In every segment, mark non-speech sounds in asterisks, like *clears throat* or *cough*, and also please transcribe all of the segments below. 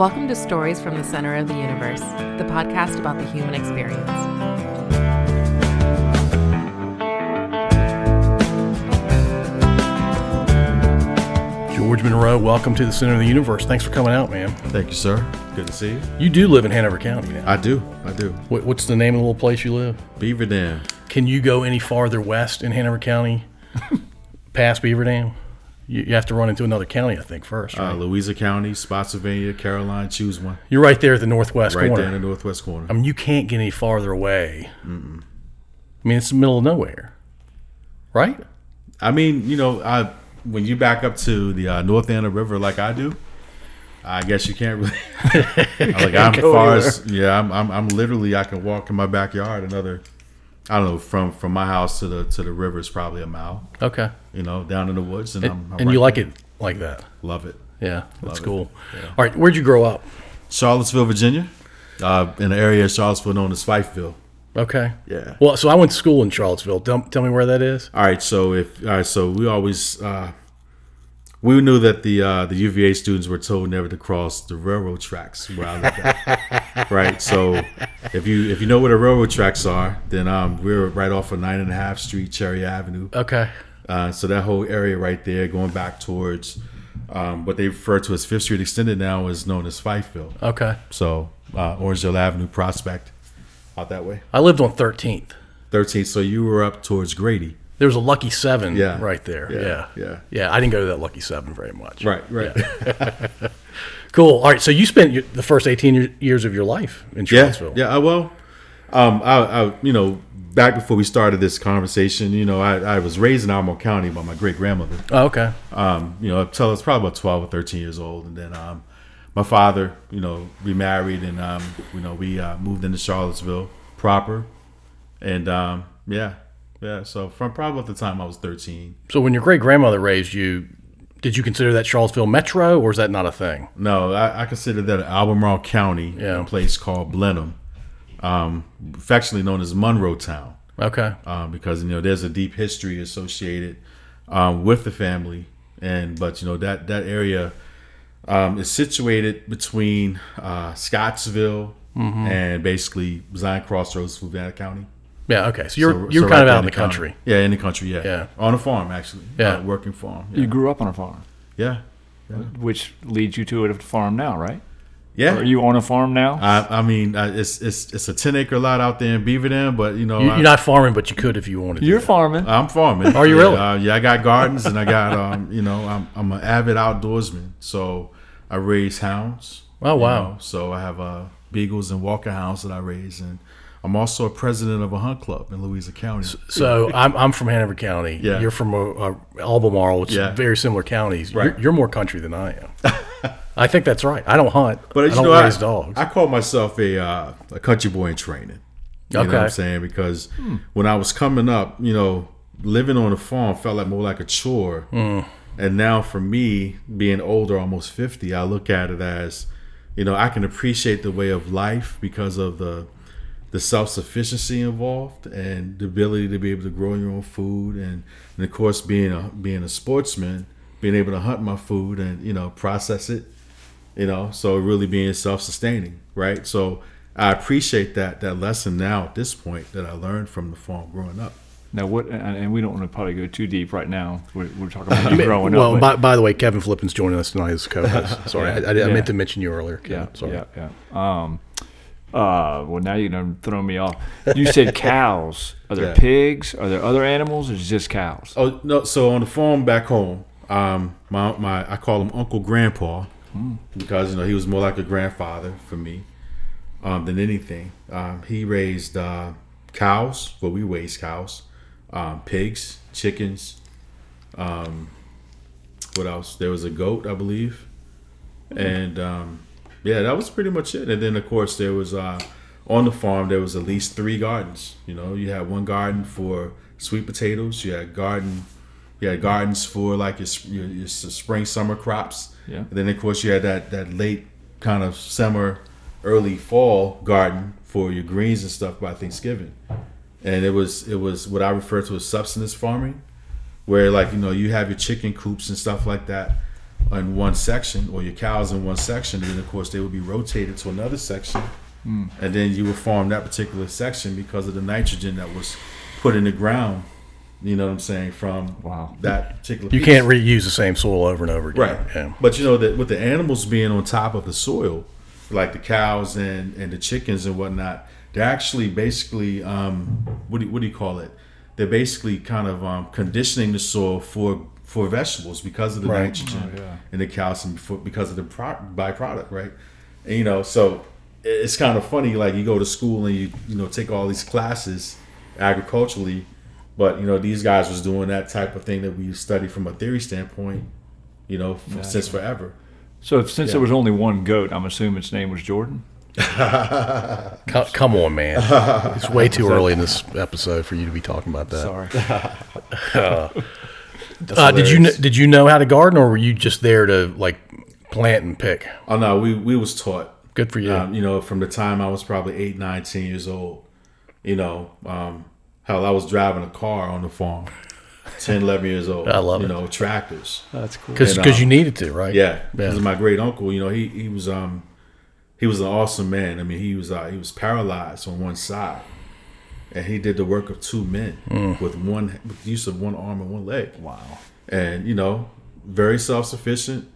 Welcome to Stories from the Center of the Universe, the podcast about the human experience. George Monroe, welcome to the Center of the Universe. Thanks for coming out, man. Thank you, sir. Good to see you. You do live in Hanover County now. I do. I do. What, what's the name of the little place you live? Beaver Dam. Can you go any farther west in Hanover County *laughs* past Beaver Dam? You, you have to run into another county, I think, first. Right? Uh, Louisa County, Spotsylvania, Caroline. Choose one. You're right there at the northwest Right corner. there in the northwest corner. I mean, you can't get any farther away. I mean, it's the middle of nowhere, right? I mean, you know, I when you back up to the uh, North Anna River like I do, I guess you can't really. *laughs* like I'm *laughs* far as yeah, I'm, I'm I'm literally I can walk in my backyard another. I don't know from from my house to the to the river is probably a mile. Okay. You know, down in the woods, and, And, I'm, I'm and you right like there. it like that? Love it. Yeah, that's it. cool. All right, where'd you grow up? Charlottesville, Virginia, uh, in the area of Charlottesville known as Fifeville. Okay. Yeah. Well, so I went to school in Charlottesville. Tell, tell me where that is. All right, so if all right, so we always uh, we knew that the uh, the UVA students were told never to cross the railroad tracks where I lived at. *laughs* right, so if you if you know where the railroad tracks are, then um, we're right off of Nine and a Half Street, Cherry Avenue. Okay. Uh, so that whole area right there, going back towards um, what they refer to as Fifth Street Extended now, is known as Fifeville. Okay. So uh, Orangedale Avenue, Prospect, out that way. I lived on 13th. 13th. So you were up towards Grady. There was a Lucky Seven Yeah. right there. Yeah, Yeah. yeah. Yeah. I didn't go to that Lucky Seven very much. Right, right. *laughs* Cool. All right. So you spent your, the first 18 years of your life in Charlottesville. yeah. uh, Well, um, I, I, you know, back before we started this conversation, you know, I, I was raised in Albemarle County by my great grandmother. Oh, okay. Um, you know, until I was probably about twelve or thirteen years old, and then um, my father, you know, remarried, and um, you know, we uh, moved into Charlottesville proper, and um, yeah, yeah. So from probably at the time I was thirteen. So when your great grandmother raised you, did you consider that Charlottesville Metro or is that not a thing? No, I, I consider that Albemarle County, Yeah. a place called Blenheim, um, affectionately known as Monroe Town. Okay. um, because you know there's a deep history associated um, with the family, and but you know that that area um, is situated between uh, Scottsville Mm-hmm. and basically Zion Crossroads, Fluvanna County. Yeah. Okay. So you're So- you're so kind right of out in the county. country. Yeah, in the country. Yeah, Yeah. on a farm actually. Yeah. uh, working farm. You grew up on a farm, yeah, which leads you to a farm now, right? yeah. Are you on a farm now? I, I mean, uh, it's it's it's a ten acre lot out there in Beaver Dam, but you know, You, I, you're not farming, but you could if you wanted. To. You're to. farming. I'm farming. Are you Yeah, really? Uh, yeah, I got gardens and I got um, you know, I'm I'm an avid outdoorsman. So I raise hounds. Oh, you wow. know. So I have uh beagles and walker hounds that I raise and I'm also a president of a hunt club in Louisa County. So *laughs* I'm, I'm from Hanover County. Yeah. You're from uh, uh, Albemarle, which Yeah. is very similar counties. Right. You're, you're more country than I am. I think that's right. I don't hunt. But I don't know, raise I, dogs. I call myself a uh, a country boy in training. You know what Okay. I'm saying? Because when I was coming up, you know, living on a farm felt like more like a chore. And now for me, being older, almost 50, I look at it as, you know, I can appreciate the way of life because of the the self-sufficiency involved and the ability to be able to grow your own food and, and of course being a being a sportsman, being able to hunt my food and, you know, process it you know so really being self-sustaining right so i appreciate that that lesson now at this point that i learned from the farm growing up now, what? And, and we don't want to probably go too deep right now. We're, we're talking about you *laughs* growing well, up. by, by the way, Kevin Flippin's joining us tonight as co-host. *laughs* Sorry, I, I, I Yeah. meant to mention you earlier. Kevin. yeah, Sorry. yeah, yeah. Um, uh, well, now you're gonna throw me off. You said *laughs* cows. Are there Yeah. pigs? Are there other animals, or is it just cows? oh no so on the farm back home um my, my i call him uncle grandpa because you know he was more like a grandfather for me um, than anything um, he raised uh, cows well we raised cows um, pigs chickens um, what else there was a goat i believe and um, yeah, that was pretty much it. And then of course there was uh, on the farm there was at least three gardens. You know, you had one garden for sweet potatoes. You had garden, you had gardens for like your your, your spring summer crops. Yeah. And then of course you had that that late kind of summer, early fall garden for your greens and stuff by Thanksgiving. And it was it was what I refer to as subsistence farming, where like you know you have your chicken coops and stuff like that in one section, or your cows in one section, and then of course they would be rotated to another section, and then you would farm that particular section because of the nitrogen that was put in the ground. You know what I'm saying from Wow. that particular. You piece. can't reuse the same soil over and over again. Right. Yeah. But you know that with the animals being on top of the soil, like the cows and, and the chickens and whatnot, they're actually basically um, what do you, what do you call it? They're basically kind of um, conditioning the soil for for vegetables because of the Right. nitrogen Oh, yeah. and the calcium for, because of the pro- byproduct, right? And you know, so it's kind of funny. Like you go to school and you you know take all these classes agriculturally, but you know these guys was doing that type of thing that we study from a theory standpoint, you know, f- since forever. So since Yeah. there was only one goat, I'm assuming its name was Jordan. *laughs* Co- Come on, man. It's way *laughs* too early in this episode for you to be talking about that. Sorry. Uh, *laughs* did you kn- did you know how to garden, or were you just there to like plant and pick? Oh no, we we was taught. Good for you. Um, you know, from the time I was probably eight, nine, ten years old. You know, um, hell, I was driving a car on the farm, *laughs* 10, 11 years old. I love you it. know, tractors. That's cool. Because and, um, you needed to, right? Yeah, because my great uncle, you know, he he was um he was an awesome man. I mean, he was uh, he was paralyzed on one side, and he did the work of two men mm. with one with the use of one arm and one leg. Wow. And you know, very self sufficient.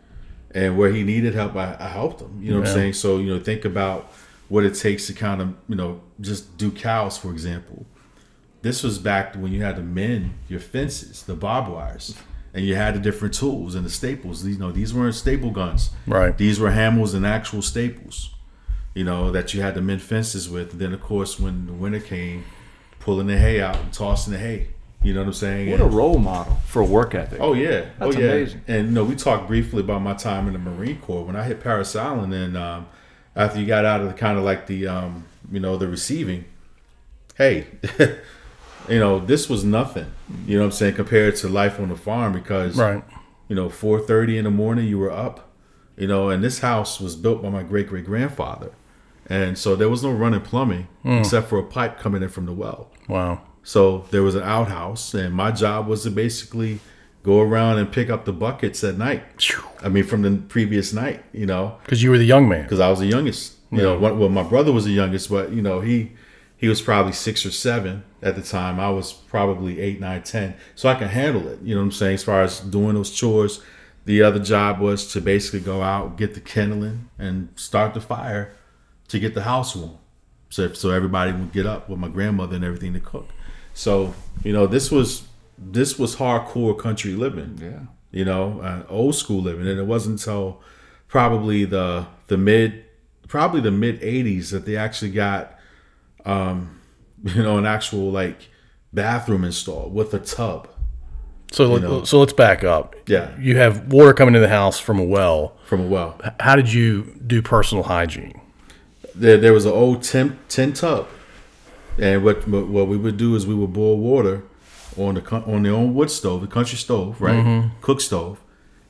And where he needed help, I, I helped him. You know what I'm saying? So you know, think about what it takes to kind of you know just do cows, for example. This was back when you had to mend your fences, the barbed wires, and you had the different tools and the staples. You know, these weren't staple guns. Right. These were hammers and actual staples. You know that you had to mend fences with. And then, of course, when the winter came, pulling the hay out and tossing the hay. You know what I'm saying? What a role model for work ethic. Oh yeah, That's oh yeah. amazing. And you know, we talked briefly about my time in the Marine Corps when I hit Parris Island, and um, after you got out of the kind of like the um, you know the receiving, hey, *laughs* you know this was nothing. You know what I'm saying compared to life on the farm because Right. you know 4:30 in the morning you were up, you know, and this house was built by my great great grandfather, and so there was no running plumbing hmm. except for a pipe coming in from the well. Wow. So there was an outhouse, and my job was to basically go around and pick up the buckets at night. I mean, from the previous night, you know, Because you were the young man. because I was the youngest. You know, well, my brother was the youngest, but you know, he he was probably six or seven at the time. I was probably eight, nine, ten, so I can handle it. You know what I'm saying? As far as doing those chores, the other job was to basically go out, get the kindling, and start the fire to get the house warm. So so everybody would get up with my grandmother and everything to cook. So you know, this was this was hardcore country living Yeah. you know, uh, old school living. And it wasn't until probably the the mid, probably the mid '80s that they actually got, um, *laughs* you know, an actual like bathroom installed with a tub So let, know. so let's back up. Yeah. You have water coming to the house from a well. from a well. How did you do personal hygiene? There, there was an old tin, tin tub, and what what we would do is we would boil water on the on the old wood stove, the country stove, right, mm-hmm. cook stove,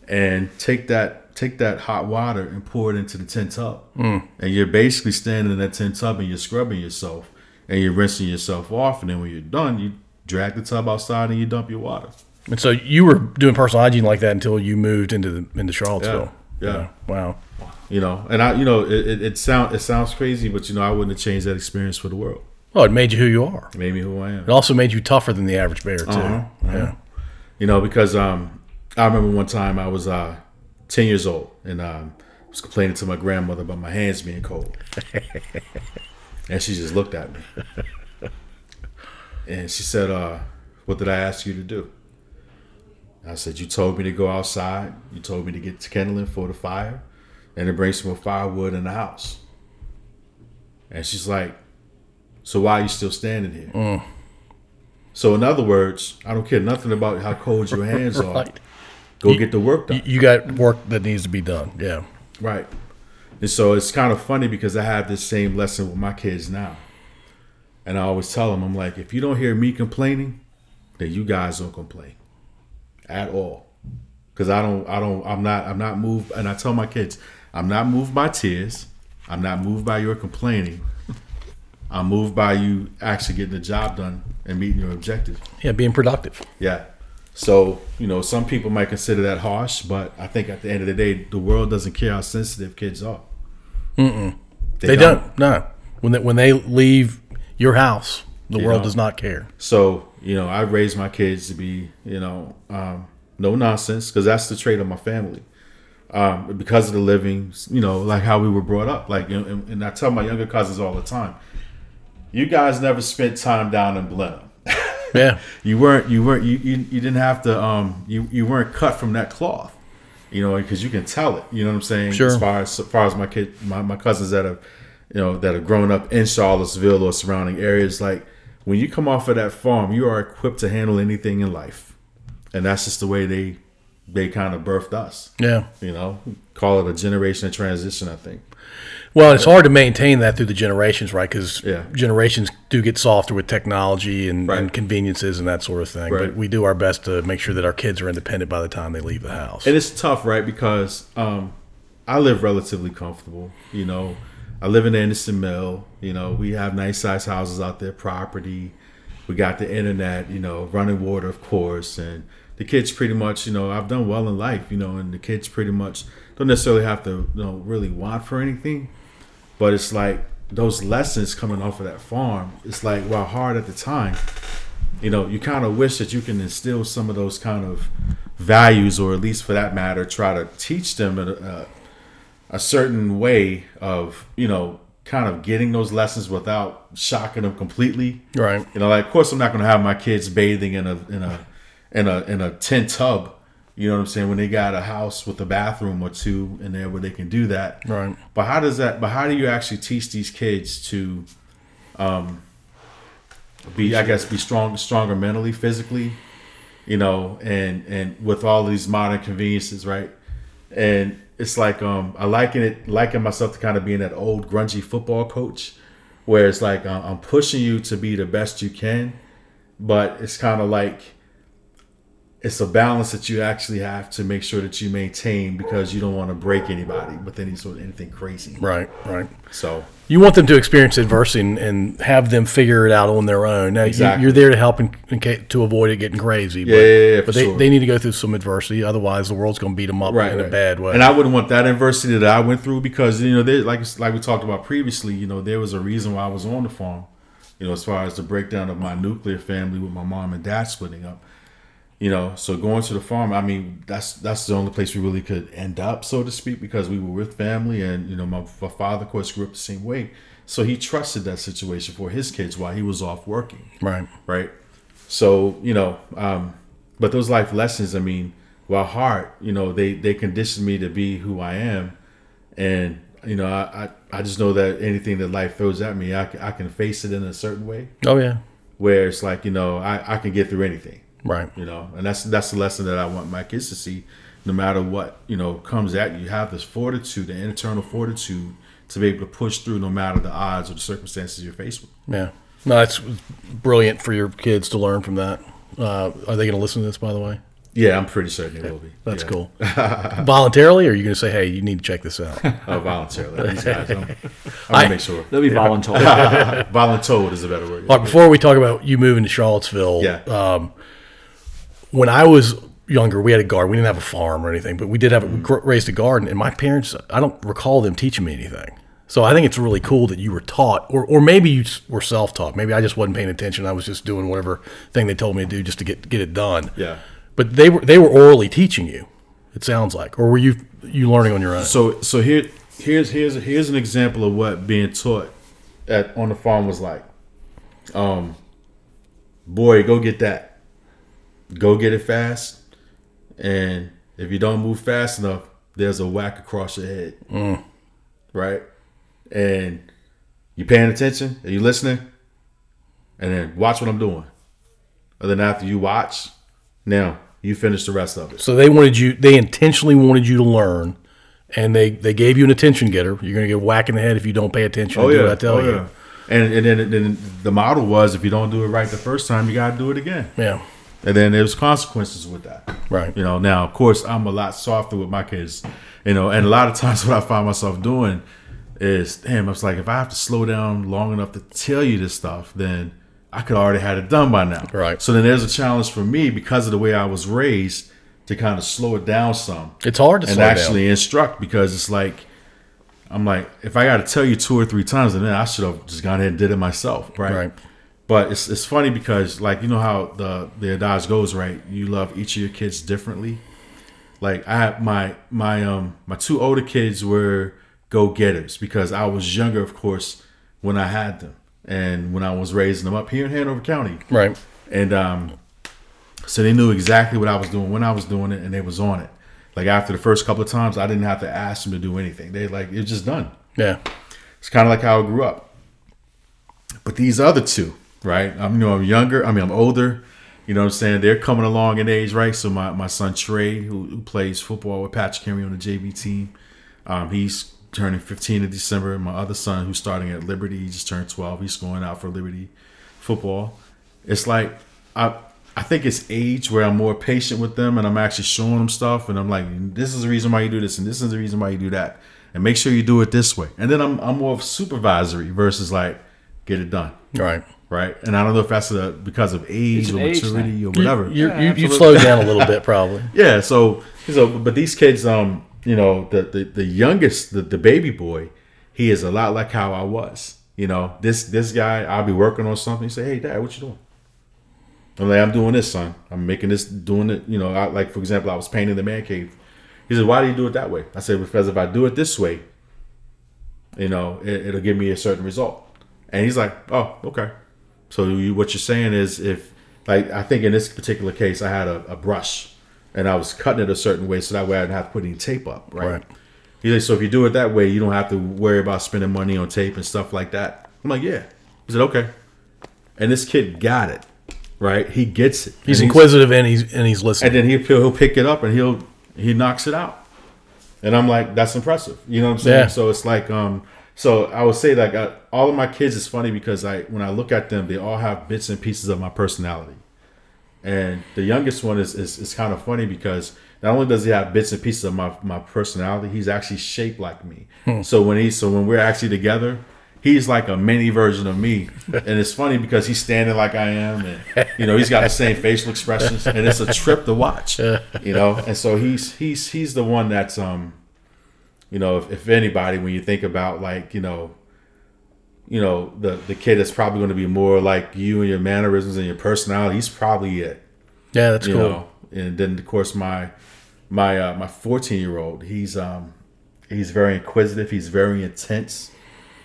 and take that take that hot water and pour it into the tin tub, mm. and you're basically standing in that tin tub and you're scrubbing yourself and you're rinsing yourself off, and then when you're done, you drag the tub outside and you dump your water. And so you were doing personal hygiene like that until you moved into the, into Charlottesville. Yeah. Wow. You know, and I, you know, it, it, it sound it sounds crazy, but you know, I wouldn't have changed that experience for the world. Well, it made you who you are. It made me who I am. It also made you tougher than the average bear too. Uh-huh, Yeah. you know, because um, I remember one time I was uh, ten years old and um, was complaining to my grandmother about my hands being cold, *laughs* and she just looked at me, and she said, uh, "What did I ask you to do?" I said, "You told me to go outside. You told me to get kindling for the fire, and to bring some more firewood in the house." And she's like, "So why are you still standing here?" Mm. So in other words, I don't care nothing about how cold your hands *laughs* are. Right. Go get the work done. You got work that needs to be done. Yeah. Right. And so it's kind of funny because I have this same lesson with my kids now. And I always tell them, I'm like, if you don't hear me complaining, then you guys don't complain at all. Cause I don't, I don't, I'm not, I'm not moved. And I tell my kids, I'm not moved by tears. I'm not moved by your complaining. I'm moved by you actually getting the job done and meeting your objectives. Yeah. Being productive. Yeah. So you know, some people might consider that harsh, but I think at the end of the day, the world doesn't care how sensitive kids are. Mm-mm. They, don't. No. When they, when they leave your house, the You world know. does not care. So you know, I raised my kids to be you know um, no nonsense because that's the trait of my family. Um, because of the living, you know, like how we were brought up. Like, and, and I tell my younger cousins all the time, you guys never spent time down in Blenheim. *laughs* Yeah. you weren't you weren't you, you, you didn't have to um you, you weren't cut from that cloth you know because you can tell it you know what i'm saying Sure. as far as, as far as my kid my, my cousins that have you know that have grown up in charlottesville or surrounding areas like when you come off of that farm you are equipped to handle anything in life and that's just the way they they kind of birthed us Yeah. you know call it a generation of transition i think Well, it's hard to maintain that through the generations, right? Because Yeah. generations do get softer with technology and, Right. and conveniences and that sort of thing. Right. But we do our best to make sure that our kids are independent by the time they leave the house. and it's tough, right? Because um, I live relatively comfortable. You know, I live in Anderson Mill. You know, we have nice sized houses out there, property. We got the internet. You know, running water, of course, and the kids pretty much. You know, I've done well in life. You know, and the kids pretty much don't necessarily have to, you know, really want for anything. But it's like those lessons coming off of that farm. It's like while hard at the time, you know, you kind of wish that you can instill some of those kind of values, or at least for that matter, try to teach them a, a, a certain way of, you know, kind of getting those lessons without shocking them completely. right. You know, like of course I'm not going to have my kids bathing in a in a in a in a tin tub. You know what I'm saying? When they got a house with a bathroom or two in there where they can do that. Right. But how does that? But how do you actually teach these kids to, um, be I guess be strong, stronger mentally, physically, you know, and and with all these modern conveniences, right? And it's like um, I liken it, liken myself to kind of being that old grungy football coach, where it's like uh, I'm pushing you to be the best you can, but it's kind of like it's a balance that you actually have to make sure that you maintain because you don't want to break anybody with any sort of anything crazy. Right. Right. So You want them to experience adversity and, and have them figure it out on their own. Now, you- Exactly. you're there to help in, in ca- to avoid it getting crazy. But, Yeah, yeah, yeah, for but they, sure. they need to go through some adversity. Otherwise, the world's going to beat them up in a bad way. And I wouldn't want that adversity that I went through because you know, there, like like we talked about previously, you know, there was a reason why I was on the farm. You know, as far as the breakdown of my nuclear family with my mom and dad splitting up. You know, so going to the farm, I mean, that's that's the only place we really could end up, so to speak, because we were with family, and you know, my, my father, of course, grew up the same way, so he trusted that situation for his kids while he was off working right. right? So you know, um, but those life lessons, I mean, while hard, you know, they they conditioned me to be who I am, and you know, I I, I just know that anything that life throws at me, I can, I can face it in a certain way Oh, yeah. where it's like you know, I I can get through anything, Right. you know, and that's that's the lesson that I want my kids to see. No matter what you know comes at you, you have this fortitude, the internal fortitude to be able to push through, no matter the odds or the circumstances you're faced with. Yeah. No, it's brilliant for your kids to learn from that. Uh, are they going to listen to this, by the way? Yeah, I'm pretty certain they will be. That's Yeah. cool. *laughs* Voluntarily, or are you going to say, hey, you need to check this out? *laughs* Oh, voluntarily. These guys, I'm, I'm I- gonna make sure. They'll be voluntold. *laughs* Voluntold is a better word. Like, before we talk about you moving to Charlottesville, Yeah. um, when I was younger, we had a garden. We didn't have a farm or anything, but we did have we raised a garden. And my parents, I don't recall them teaching me anything. So I think it's really cool that you were taught, or, or maybe you were self-taught. Maybe I just wasn't paying attention. I was just doing whatever thing they told me to do just to get get it done. Yeah. But they were they were orally teaching you. It sounds like, or were you you learning on your own? So so here here's here's here's an example of what being taught at on the farm was like. Um, boy, go get that. Go get it fast, and if you don't move fast enough, there's a whack across your head. Mm. Right, and you paying attention? Are you listening? And then watch what I'm doing. And then after you watch, now you finish the rest of it. So they wanted you. They intentionally wanted you to learn, and they they gave you an attention getter. You're going to get whack in the head if you don't pay attention. Oh yeah, what I tell oh, you. yeah. And and then, then the model was if you don't do it right the first time, you got to do it again. Yeah, And then there's consequences with that. right. You know, now of course I'm a lot softer with my kids. You know, and a lot of *laughs* times what I find myself doing is, damn, I was like if I have to slow down long enough to tell you this stuff, then I could already had it done by now. Right. So then there's a challenge for me because of the way I was raised to kind of slow it down some It's hard to and actually instruct because it's like I'm like if I got to tell you two or three times, then I should have just gone ahead and did it myself, right? Right. But it's it's funny because like you know how the the adage goes, right? You love each of your kids differently. Like I have my my um my two older kids were go getters because I was younger, of course, when I had them and when I was raising them up here in Hanover County. Right. and um, so they knew exactly what I was doing when I was doing it, and they was on it. Like after the first couple of times, I didn't have to ask them to do anything. They like it's just done. Yeah. It's kind of like how I grew up. But these other two, right? I'm you know I'm younger. I mean I'm older. You know what I'm saying? They're coming along in age, right? So my, my son Trey, who, who plays football with Patrick Henry on the JV team, um, he's turning 15 in December. My other son, who's starting at Liberty, he just turned 12. He's going out for Liberty football. It's like I I think it's age where I'm more patient with them and I'm actually showing them stuff and I'm like, this is the reason why you do this and this is the reason why you do that. And make sure you do it this way. And then I'm I'm more of supervisory versus like get it done. Right. Right. And I don't know if that's a, because of age or age maturity thing. or whatever. You, Yeah, you, you slowed down a little bit, probably. *laughs* Yeah, so so but these kids, um, you know, the the, the youngest, the, the baby boy, he is a lot like how I was. You know, this this guy, I'll be working on something. He say, "Hey, Dad, what you doing?" I'm like, "I'm doing this, son. I'm making this, doing it." You know, I, like for example, I was painting the man cave. He said, "Why do you do it that way?" I said, "Because if I do it this way, you know, it, it'll give me a certain result." And he's like, "Oh, okay." So you, what you're saying is, if like I think in this particular case, I had a, a brush and I was cutting it a certain way, so that way I didn't have to put any tape up, right? Right. Like, so if you do it that way, you don't have to worry about spending money on tape and stuff like that. I'm like, yeah. He said, okay. And this kid got it, right? He gets it. He's And inquisitive and he's and he's listening. and then he'll he'll pick it up and he'll he knocks it out. And I'm like, that's impressive. You know what I'm saying? Yeah. So it's like, um, so I would say like uh, all of my kids is funny because I when I look at them, they all have bits and pieces of my personality. And the youngest one is is, is kind of funny because not only does he have bits and pieces of my, my personality, he's actually shaped like me. So when he so when we're actually together, he's like a mini version of me. *laughs* And it's funny because he's standing like I am and you know, he's got the same facial expressions and it's a trip to watch. You know, and so he's he's he's the one that's um you know, if, if anybody when you think about like, you know, you know, the the kid that's probably going to be more like you and your mannerisms and your personality, he's probably it yeah, that's you cool. know and then of course my my uh, my 14 year old he's um he's very inquisitive he's very intense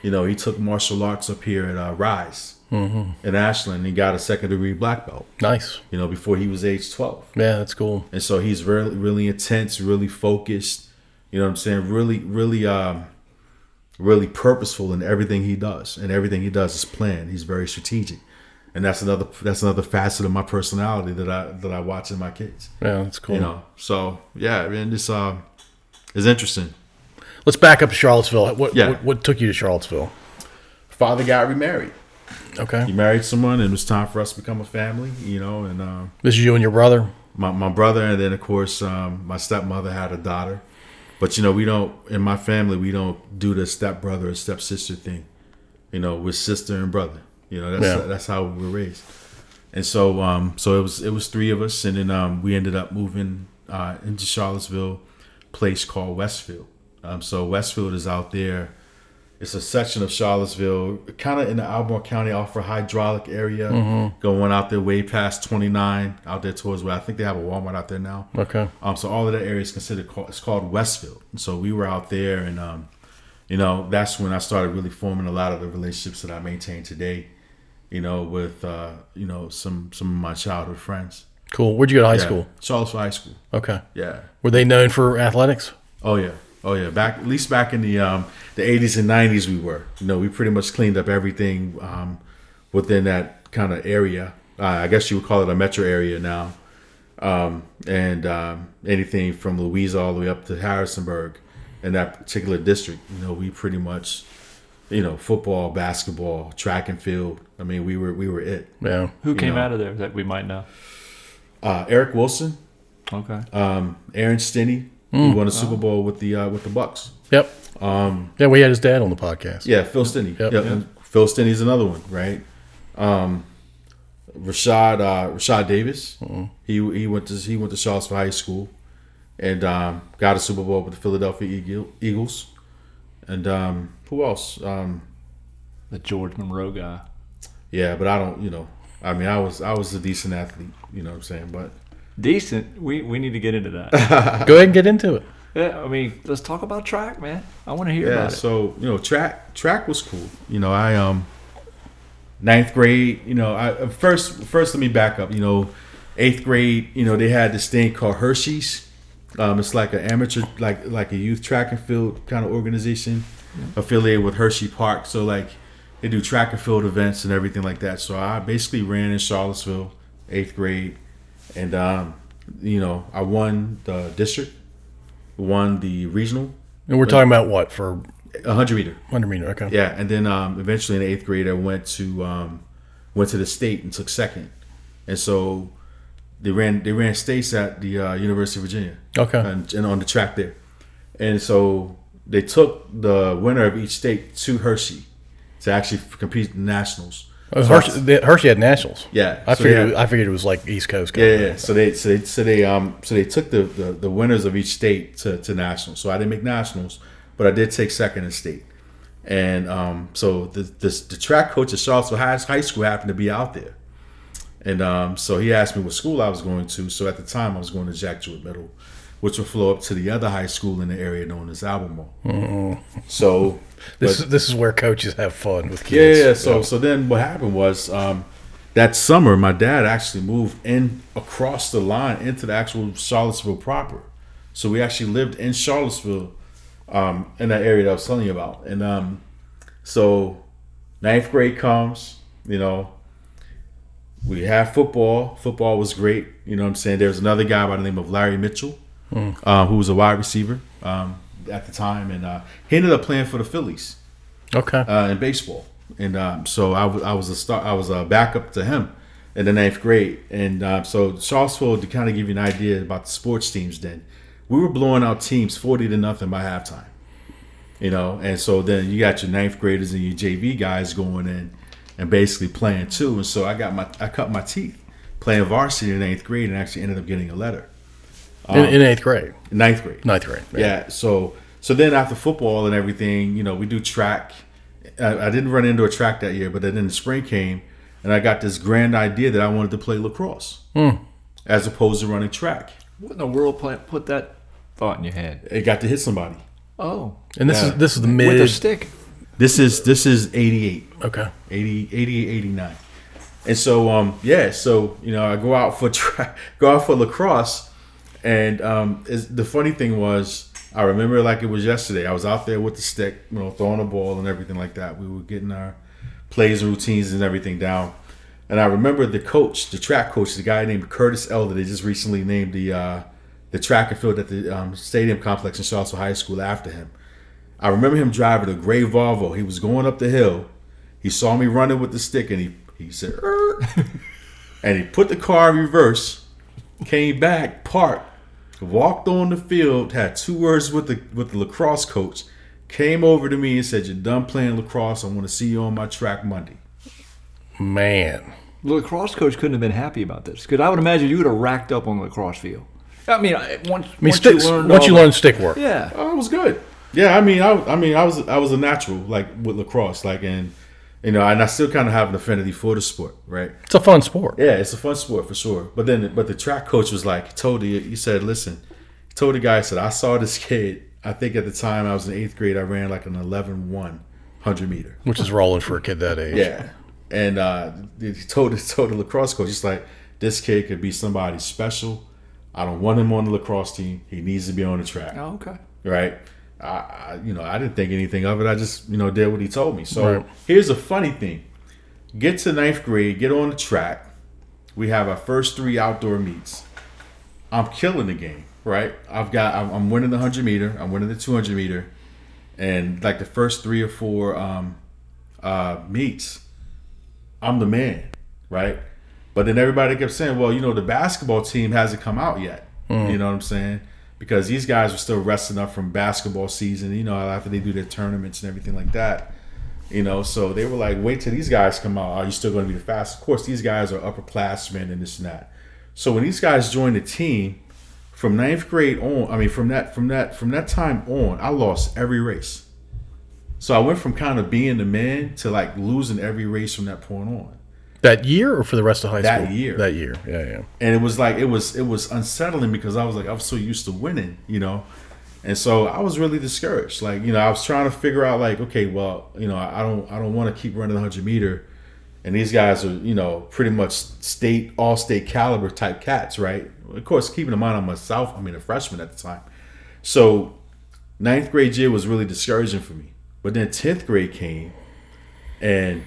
you know he took martial arts up here at uh, rise Mm-hmm. in ashland he got a second degree black belt Nice. you know before he was age 12 Yeah, that's cool. and so he's really really intense really focused you know what i'm saying really really um really purposeful in everything he does and everything he does is planned he's very strategic and that's another that's another facet of my personality that i that i watch in my kids Yeah, that's cool. you know so yeah I mean this um is interesting Let's back up to Charlottesville. What, Yeah. what what took you to Charlottesville? father got remarried Okay. he married someone and it was time for us to become a family you know and um This is you and your brother. my, my brother and then of course um, my stepmother had a daughter but you know we don't in my family we don't do the stepbrother or stepsister thing you know we're sister and brother. You know that's Yeah. that's how we were raised. And so um so it was it was three of us. And then um we ended up moving uh into charlottesville place called westfield. Um so westfield is out there it's a section of Charlottesville, kind of in the Albemarle County off for hydraulic area, going out there way past 29, out there towards where I think they have a Walmart out there now. Okay. Um, so all of that area is considered it's called Westfield. And so we were out there, and um, you know that's when I started really forming a lot of the relationships that I maintain today. You know, with uh, you know some some of my childhood friends. Cool. Where'd you go to high Yeah. school? Charlottesville High School. Okay. Yeah. Were they known for athletics? Oh yeah, oh yeah. Back at least back in the um, the eighties and nineties, we were. You know, we pretty much cleaned up everything um, within that kind of area. Uh, I guess you would call it a metro area now. Um, and um, anything from Louisa all the way up to Harrisonburg, in that particular district, you know, we pretty much, you know, football, basketball, track and field. I mean, we were we were it. Yeah. Who came know. out of there that we might know? Uh, Eric Wilson, Okay. um, Aaron Stinnie, who won a Super Bowl with the uh, with the Bucks. Yep. Um. Yeah, we had his dad on the podcast. Yeah, Phil Stinnie. Yep. Yep. and Phil Stinnie's another one, right? Um, Rashad uh, Rashad Davis. He he went to he went to Charlottesville High School, and um, got a Super Bowl with the Philadelphia Eagle- Eagles. And um, who else? Um, The George Monroe guy. yeah, but I don't. You know, I mean, I was I was a decent athlete. You know what I'm saying? But Decent. We we need to get into that. *laughs* Go ahead and get into it. yeah, I mean, let's talk about track, man. I want to hear yeah, about it. so you know, track track was cool. You know, I um ninth grade. You know, I uh, first first let me back up. You know, eighth grade. You know, they had this thing called Hershey's. Um, it's like an amateur, like like a youth track and field kind of organization affiliated with Hershey Park. So like they do track and field events and everything like that. So I basically ran in Charlottesville, eighth grade, and um, you know I won the district, won the regional, And we're talking about what for 100 meter. 100 meter? Okay. Yeah, and then um, eventually in the eighth grade, I went to um, went to the state and took second, and so they ran they ran states at the uh, University of Virginia. Okay. and, and on the track there, and so they took the winner of each state to Hershey to actually compete in nationals. Oh, Hershey, Hershey had nationals. Yeah, I so figured. had- I figured it was like East Coast. yeah, yeah, yeah. So they so they so they um so they took the, the, the winners of each state to, to nationals. So I didn't make nationals, but I did take second in state. And um so the the, the track coach at Charlottesville High, High School happened to be out there. And um so he asked me what school I was going to. So at the time I was going to Jack Jouett Middle, which would flow up to the other high school in the area known as Albemarle. So *laughs* This is this is where coaches have fun with kids. yeah. yeah. So so then what happened was um, that summer my dad actually moved in across the line into the actual Charlottesville proper. So we actually lived in Charlottesville, um, in that area that I was telling you about. And um, so ninth grade comes, you know, we have football. Football was great. You know what I'm saying? There's another guy by the name of Larry Mitchell, uh, who was a wide receiver um, at the time. And uh, he ended up playing for the Phillies Okay. uh, in baseball, and um, so I was a start I was a backup to him in the ninth grade, and uh, so Charlottesville to kind of give you an idea about the sports teams. Then we were blowing out teams forty to nothing by halftime, you know, and so then you got your ninth graders and your JV guys going in and basically playing too, and so I got my I cut my teeth playing varsity in eighth grade and actually ended up getting a letter in, in eighth grade, ninth grade. ninth grade. Yeah. So so then after football and everything, you know, we do track. I, I didn't run into a track that year, but then the spring came, and I got this grand idea that I wanted to play lacrosse as opposed to running track. What in the world pla- put that thought in your head? It got to hit somebody. Oh, And this Yeah. is this is the mid with a stick. This is this is 88. Okay. 80, 88, 89. And so, um, yeah, so, you know, I go out for tra- *laughs* go out for lacrosse. And um, is, the funny thing was, I remember like it was yesterday. I was out there with the stick, you know, throwing a ball and everything like that. We were getting our plays and routines and everything down. And I remember the coach, the track coach, the guy named Curtis Elder. They just recently named the uh, the track and field at the um, stadium complex in Charlottesville High School after him. I remember him driving a gray Volvo. He was going up the hill. He saw me running with the stick, and he he said, *laughs* and he put the car in reverse, came back, parked, walked on the field, had two words with the with the lacrosse coach, came over to me and said, "You're done playing lacrosse. I want to see you on my track Monday." Man. The lacrosse coach couldn't have been happy about this because I would imagine you would have racked up on the lacrosse field. I mean, once, I mean, once sticks, you learned once you all- learn stick work. yeah, Oh, it was good. Yeah, I mean, I, I mean, I was I was a natural like with lacrosse, like and you know, and I still kind of have an affinity for the sport, right? It's a fun sport. Yeah, it's a fun sport for sure. But then, but the track coach was like, told you, he said, listen, told the guy, he said, I saw this kid. I think at the time I was in eighth grade, I ran like an 11 1 100 meter. Which is rolling for a kid that age. Yeah. And uh, he told, told the lacrosse coach, he's like, this kid could be somebody special. I don't want him on the lacrosse team. He needs to be on the track oh, okay. right? I, I, you know, I didn't think anything of it. I just, you know, did what he told me. So Right. here's a funny thing: get to ninth grade, get on the track. We have our first three outdoor meets. I'm killing the game, right? I've got, I'm, I'm winning the hundred meter, I'm winning the two hundred meter, and like the first three or four um, uh, meets, I'm the man, right? But then everybody kept saying, well, you know, the basketball team hasn't come out yet. You know what I'm saying? Because these guys were still resting up from basketball season, you know, after they do their tournaments and everything like that. You know, so they were like, wait till these guys come out. Are you still going to be the fastest? Of course, these guys are upperclassmen and this and that. So when these guys joined the team, from ninth grade on, I mean from that from that from that time on, I lost every race. So I went from kind of being the man to like losing every race from that point on. That year or for the rest of high That school? That year. That year. Yeah, yeah. and it was like it was it was unsettling because I was like I was so used to winning, you know, and so I was really discouraged. Like you know, I was trying to figure out like, okay, well, you know, I don't I don't want to keep running the hundred meter, and these guys are you know pretty much state all state caliber type cats, right? Of course, keeping in mind I'm a south, I mean a freshman at the time, so ninth grade year was really discouraging for me. But then tenth grade came, and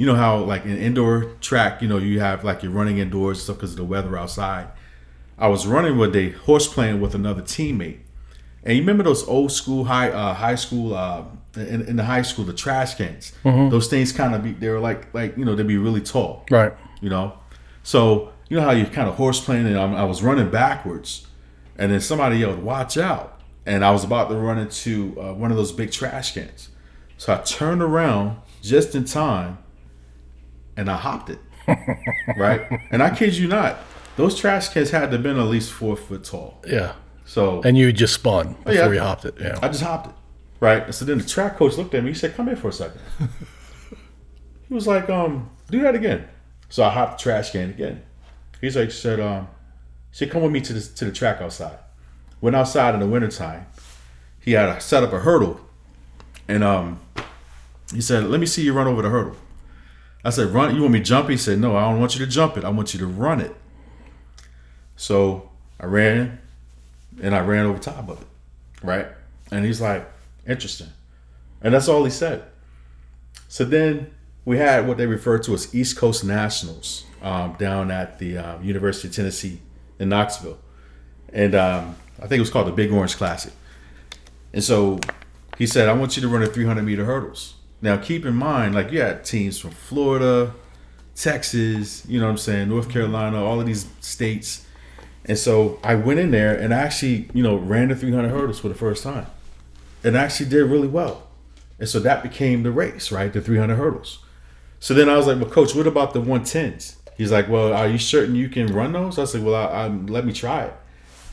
you know how like in indoor track, you know, you have like you're running indoors and stuff because of the weather outside. I was running with a horse playing with another teammate, and you remember those old school high uh, high school uh, in, in the high school the trash cans. Those things kind of be they were like like you know they'd be really tall, Right. you know. So you know how you kind of horse playing and I'm, I was running backwards, and then somebody yelled "Watch out!" and I was about to run into uh, one of those big trash cans. So I turned around just in time, and I hopped it. right, *laughs* and I kid you not, those trash cans had to have been at least four foot tall. Yeah. So And you just spun before yeah. you hopped it. Yeah. I just hopped it. Right. And so then the track coach looked at me. He said, "Come here for a second. *laughs* he was like, "Um, do that again." So I hopped the trash can again. He's like, said, "Um, he said, come with me to the to the track outside." Went outside in the wintertime. He had a, set up a hurdle, and um, he said, "Let me see you run over the hurdle." I said, "Run? You want me jump?" He said, "No, I don't want you to jump it. I want you to run it." So I ran, and I ran over top of it, right? And he's like, "Interesting," and that's all he said. So then we had what they refer to as East Coast Nationals um, down at the um, University of Tennessee in Knoxville, and um, I think it was called the Big Orange Classic. And so he said, "I want you to run a 300 meter hurdles." Now, keep in mind, like you had teams from Florida, Texas, you know what I'm saying, North mm-hmm. Carolina, all of these states. And so I went in there and I actually, you know, ran the 300 hurdles for the first time, and I actually did really well. And so that became the race, right? The 300 hurdles. So then I was like, well, coach, what about the 110s? He's like, well, are you certain you can run those? I said, well, I, I, let me try it.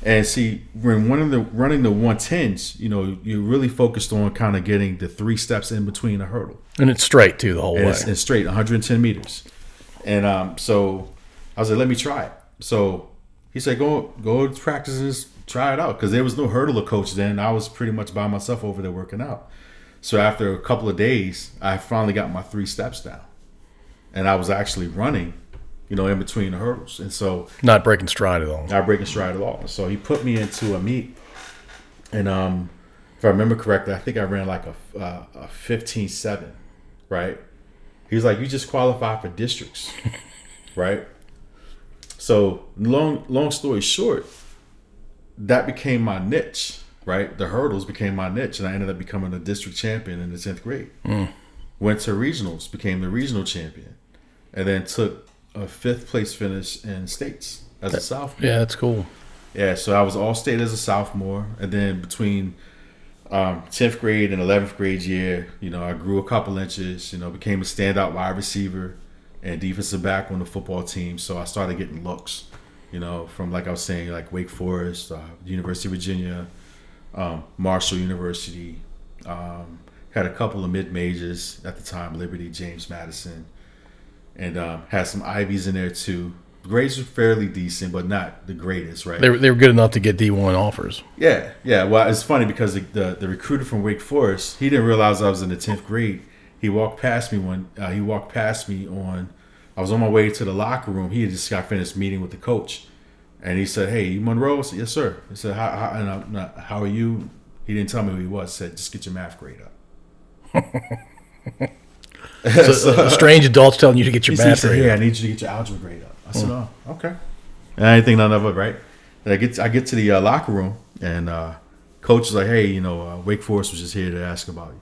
And see, when one of the running the 110s, you know, you're really focused on kind of getting the three steps in between a hurdle. And it's straight too the whole and way. it's, it's straight 110 meters. And um, so i was like let me try it. So he said go go to practices try it out. Because there was no hurdle, hurdler coach then. I was pretty much by myself over there working out. So after a couple of days i finally got my three steps down. And i was actually running you know in between the hurdles and so Not breaking stride at all. not breaking stride at all. So he put me into a meet, and um, if I remember correctly, I think I ran like a uh, a fifteen seven, right? He was like, "You just qualify for districts, *laughs* right?" So long long story short, that became my niche, right? The hurdles became my niche, and I ended up becoming a district champion in the tenth grade. Went to regionals, became the regional champion, and then took a fifth place finish in states as a sophomore. Yeah, that's cool. Yeah, so I was all state as a sophomore, and then between um, 10th grade and 11th grade year, you know, I grew a couple inches, you know, became a standout wide receiver and defensive back on the football team. So I started getting looks, you know, from like I was saying, like Wake Forest, uh, University of Virginia, um, Marshall University. Um, had a couple of mid majors at the time, Liberty, James Madison, and um, had some Ivies in there too. Grades were fairly decent, but not the greatest, right? They were, they were good enough to get D1 offers. Yeah, yeah. Well, it's funny because the, the, the recruiter from Wake Forest, he didn't realize I was in the tenth grade. He walked past me when uh, he walked past me on. I was on my way to the locker room. He had just got finished meeting with the coach, and he said, "Hey, you Monroe?" I said, "Yes, sir." He said, "How, how, and I'm how are you?" He didn't tell me who he was. He said, "Just get your math grade up." *laughs* So, uh, strange adults telling you to get your He said, he math said, grade. "Hey, I need you to get your algebra grade up." I said, "Oh, okay." And I didn't think none of it, right? And I get I get to the uh, locker room, and uh, coach is like, "Hey, you know, uh, Wake Forest was just here to ask about you."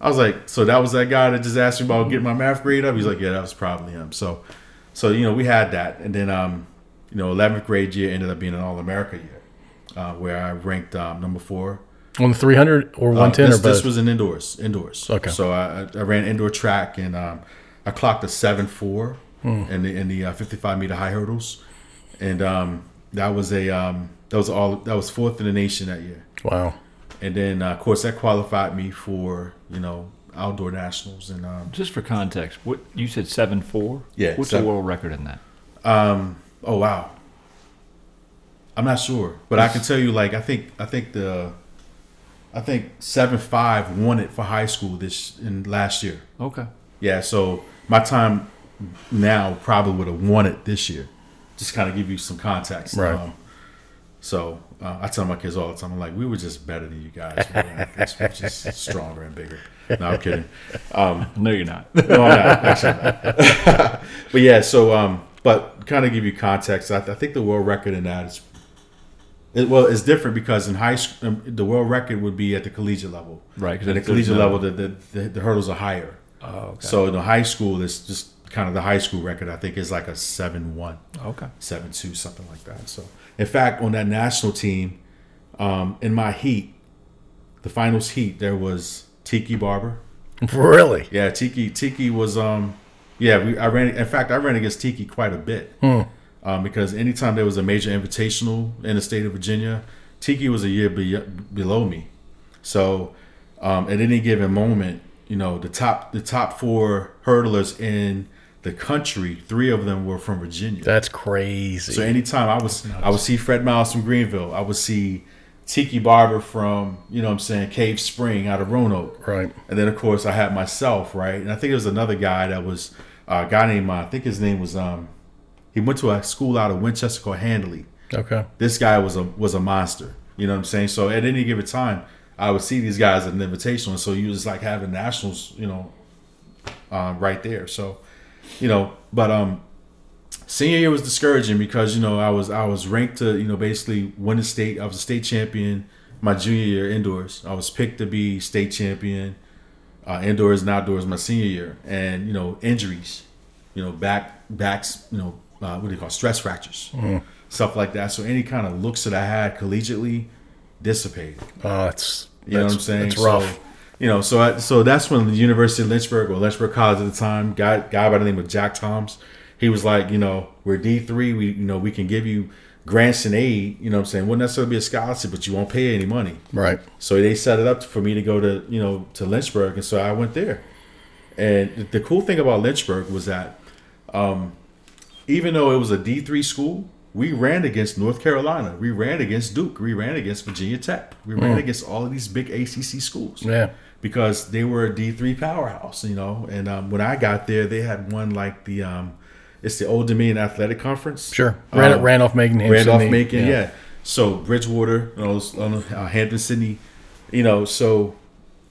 I was like, "So that was that guy that just asked me about getting my math grade up?" He's like, "Yeah, that was probably him." So, so you know, we had that, and then um, you know, 11th grade year ended up being an All America year, uh, where I ranked um, number four On the 300 or Uh, 110 this, or both? this was an indoors. Indoors. Okay. So I, I I ran indoor track and um, I clocked a seven four Hmm. in the in the uh, 55 meter high hurdles, and um, that was a um, that was all that was fourth in the nation that year. wow. And then uh, of course that qualified me for you know outdoor nationals and um, Just for context, what you said seven four? Yeah, What's seven. the world record in that? Um. oh wow. I'm not sure, but I can tell you like I think I think the I think seven five won it for high school this in last year. Okay. Yeah, so my time now probably would have won it this year. Just kind of give you some context. Right. Um, so uh, I tell my kids all the time, I'm like, we were just better than you guys. We were. We're just *laughs* stronger and bigger. No, I'm kidding. No, you're not. *laughs* No, I'm not. Actually, I'm not. *laughs* but yeah, so um, but kind of give you context. I, I think the world record in that is, it, well, it's different because in high school, um, the world record would be at the collegiate level. Right, At the collegiate no- level, the, the, the, the hurdles are higher. Oh, okay. So in the high school, it's just kind of the high school record. I think is like a seven one, okay. seven two, something like that. So in fact, on that national team, um, in my heat, the finals heat, there was Tiki Barber. *laughs* Really? Yeah, Tiki Tiki was um, yeah. We I ran. In fact, I ran against Tiki quite a bit. Um, because anytime there was a major invitational in the state of Virginia, Tiki was a year be- below me. So um, at any given moment, you know, the top the top four hurdlers in the country, three of them were from Virginia. That's crazy. So anytime I was I would see Fred Miles from Greenville, I would see Tiki Barber from, you know what I'm saying, Cave Spring out of Roanoke. right. And then of course I had myself, right? And I think there was another guy that was uh, a guy named uh, I think his name was um he went to a school out of Winchester called Handley. Okay. This guy was a was a monster. You know what I'm saying? So at any given time, I would see these guys at an invitational, and so you was like having nationals, you know, um, right there. So, you know, but um, senior year was discouraging because you know I was I was ranked to you know basically win the state. I was a state champion my junior year indoors. I was picked to be state champion uh, indoors and outdoors my senior year, and you know injuries, you know back backs, you know uh, what do you call stress fractures, stuff like that. So any kind of looks that I had collegiately dissipated. Oh, it's You know what I'm saying? It's rough. So, you know, so I, so that's when the University of Lynchburg or Lynchburg College at the time, guy guy by the name of Jack Toms, he was like, you know, we're D three, we you know we can give you grants and aid. You know what I'm saying? Wouldn't necessarily be a scholarship, but you won't pay any money. right. So they set it up for me to go to you know to Lynchburg, and so I went there. And the cool thing about Lynchburg was that, um, even though it was a D three school, we ran against North Carolina, we ran against Duke, we ran against Virginia Tech, we ran against all of these big ACC schools Yeah. because they were a D three powerhouse, you know. And um, when I got there, they had won like the um, it's the Old Dominion Athletic Conference. Sure. Ran, Um, Randolph Macon. Randolph. Macon, yeah. So Bridgewater, you know, uh, Hampden-Sydney, you know, so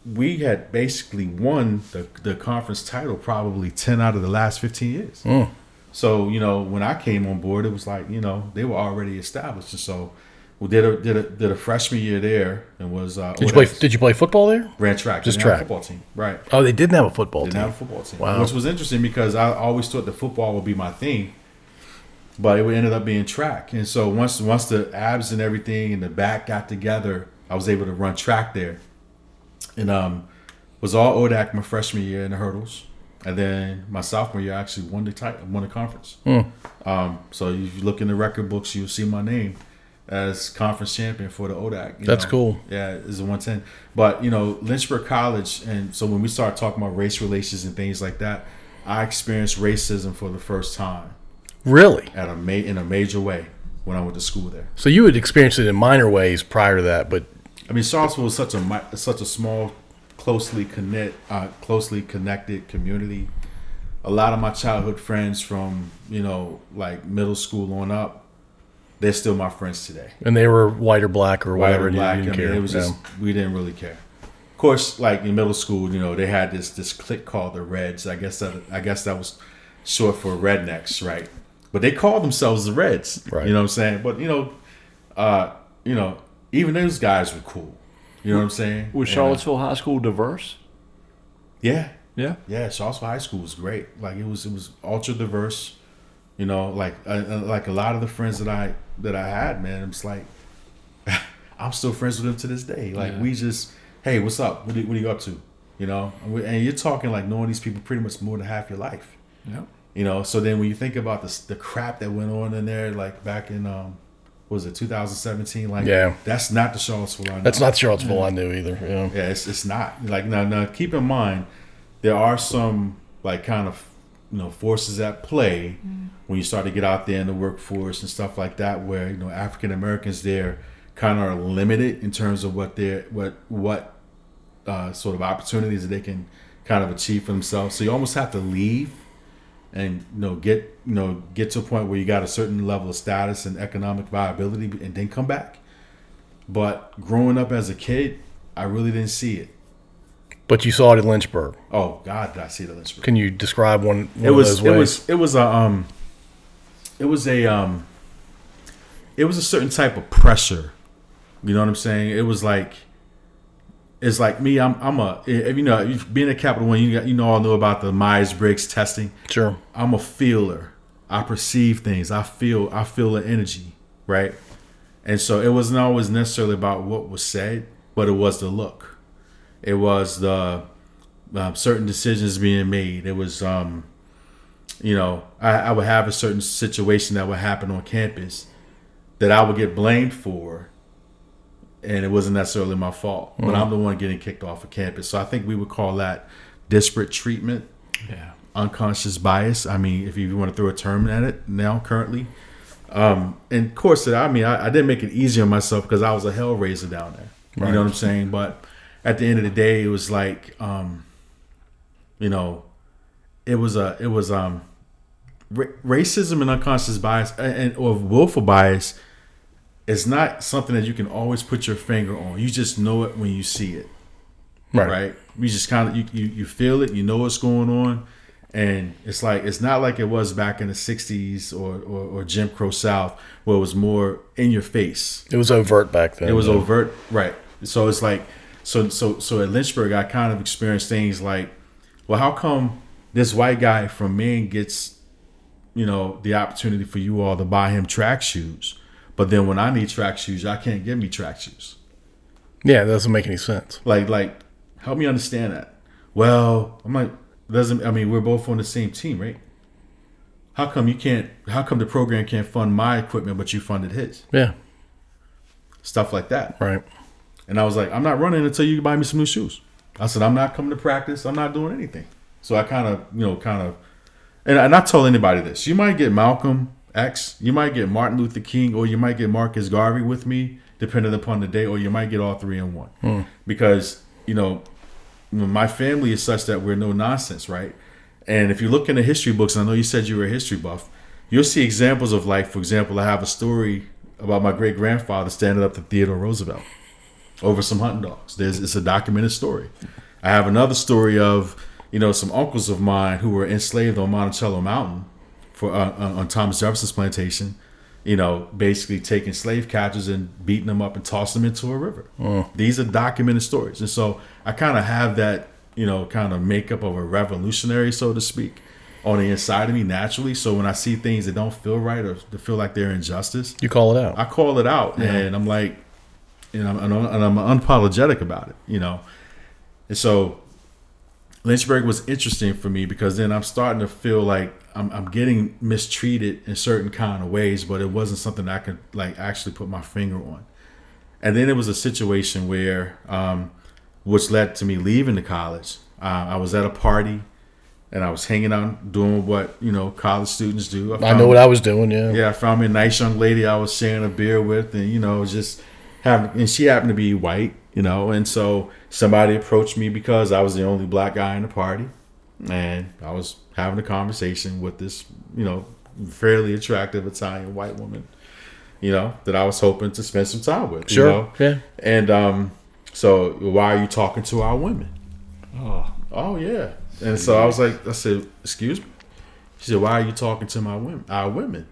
we had basically won the, the conference title probably 10 out of the last 15 years. Mm. So, you know, when I came on board, it was like, you know, they were already established. And so we did a, did a, did a freshman year there and was, uh, Did you play? Did you play football there? ran track. Just Didn't have a track. football team. Right. Oh, they didn't have a football Didn't team. have a football team, Wow. which was interesting because I always thought the football would be my thing, but it ended up being track. And so once once the abs and everything and the back got together, I was able to run track there, and um, was all ODAC my freshman year in the hurdles, and then my sophomore year I actually won the title, won the conference. Hmm. Um, so if you look in the record books, you'll see my name as conference champion for the ODAC. That's know. cool. Yeah, it's a 110. But, you know, Lynchburg College, and so when we start talking about race relations and things like that, I experienced racism for the first time Really? at a ma- in a major way when I went to school there. So you had experienced it in minor ways prior to that, but I mean, Charlottesville was such a such a small, closely connect, uh, closely connected community. A lot of my childhood friends from you know like middle school on up, they're still my friends today. and they were white or black or white whatever. or black. I didn't mean, care. it was Yeah. just we didn't really care. Of course, like in middle school, you know, they had this this clique called the Reds. I guess that I guess that was short for rednecks, right? But they called themselves the Reds. Right. You know what I'm saying? But you know, uh, you know, even those guys were cool. You know what I'm saying? Was And, uh, Charlottesville High School diverse? yeah, Yeah. yeah. Charlottesville High School was great. Like it was it was ultra diverse. You know, like uh, uh, like a lot of the friends that I that I had, man. It's like *laughs* I'm still friends with them to this day. Like Yeah. we just, hey, what's up? What are, what are you up to? You know, and, we, and you're talking like knowing these people pretty much more than half your life. Yeah. You know, so then when you think about the the crap that went on in there, like back in um, was it 2017? Like, Yeah. that's not the Charlottesville I know. That's not Charlottesville I knew either. Yeah. Yeah, it's it's not like now. Now keep in mind, there are some like kind of you know forces at play when you start to get out there in the workforce and stuff like that, where you know African Americans there kind of are limited in terms of what their what what uh, sort of opportunities that they can kind of achieve for themselves. So you almost have to leave and you know get you know get to a point where you got a certain level of status and economic viability and then come back. But growing up as a kid, I really didn't see it. But you saw it in Lynchburg. Oh God, did I see it in Lynchburg? Can you describe one, one It was of those it was it was a um it was a um it was a certain type of pressure. You know what I'm saying? It was like it's like me. I'm I'm a you know being a Capital One. You got you know all know about the Myers Briggs testing. sure. I'm a feeler. I perceive things. I feel I feel the energy, right? And so it wasn't always necessarily about what was said, but it was the look. It was the um, certain decisions being made. It was, um, you know, I, I would have a certain situation that would happen on campus that I would get blamed for, and it wasn't necessarily my fault. But I'm the one getting kicked off of campus. So I think we would call that disparate treatment Yeah. unconscious bias. I mean, if you want to throw a term at it now, currently. Um, and of course, I mean, I, I didn't make it easier on myself because I was a hell raiser down there. You know what I'm saying? But at the end of the day, it was like, um, you know, it was a, it was um, ra- racism and unconscious bias and, and or willful bias is not something that you can always put your finger on. You just know it when you see it Right. right? You just kind of you, you you feel it, you know what's going on, and it's like it's not like it was back in the '60s or or, or Jim Crow South where it was more in your face. It was overt back then. It was overt, right? So it's like so so so at Lynchburg, I kind of experienced things like, well, how come this white guy from Maine gets, you know, the opportunity for you all to buy him track shoes, but then when I need track shoes, I can't give me track shoes. Yeah, that doesn't make any sense. Like, like, help me understand that. Well, I'm like, doesn't I mean we're both on the same team, right? How come you can't? How come the program can't fund my equipment, but you funded his? Yeah. Stuff like that. Right. And I was like, I'm not running until you buy me some new shoes. I said, I'm not coming to practice. I'm not doing anything. So I kind of, you know, kind of, and I not told anybody this. You might get Malcolm X, you might get Martin Luther King, or you might get Marcus Garvey with me, depending upon the day, or you might get all three in one. Hmm. Because you know, my family is such that we're no nonsense, right? And if you look in the history books, and I know you said you were a history buff, you'll see examples of like, for example, I have a story about my great grandfather standing up to Theodore Roosevelt over some hunting dogs. There's it's a documented story. I have another story of you know some uncles of mine who were enslaved on Monticello Mountain for uh, on on Thomas Jefferson's plantation. You know, basically taking slave catchers and beating them up and tossing them into a river. These are documented stories, and so I kind of have that you know kind of makeup of a revolutionary, so to speak, on the inside of me naturally. So when I see things that don't feel right or that feel like they're injustice, You call it out. I call it out, and I'm like, and I'm and I'm unapologetic about it, you know. And so, Lynchburg was interesting for me because then I'm starting to feel like I'm, I'm getting mistreated in certain kind of ways, but it wasn't something I could like actually put my finger on. And then it was a situation where, um, which led to me leaving the college. Uh, I was at a party, and I was hanging out doing what you know college students do. I know what I was doing. Yeah. Yeah, I found me a nice young lady I was sharing a beer with, and you know, just having, and she happened to be white, you know, and so somebody approached me because I was the only black guy in the party, and I was having a conversation with this, you know, fairly attractive Italian white woman, you know, that I was hoping to spend some time with. Sure. You know? Yeah. And um, so why are you talking to our women? Oh, Oh yeah. And so I was like, I said, excuse me. She said, why are you talking to my women, our women?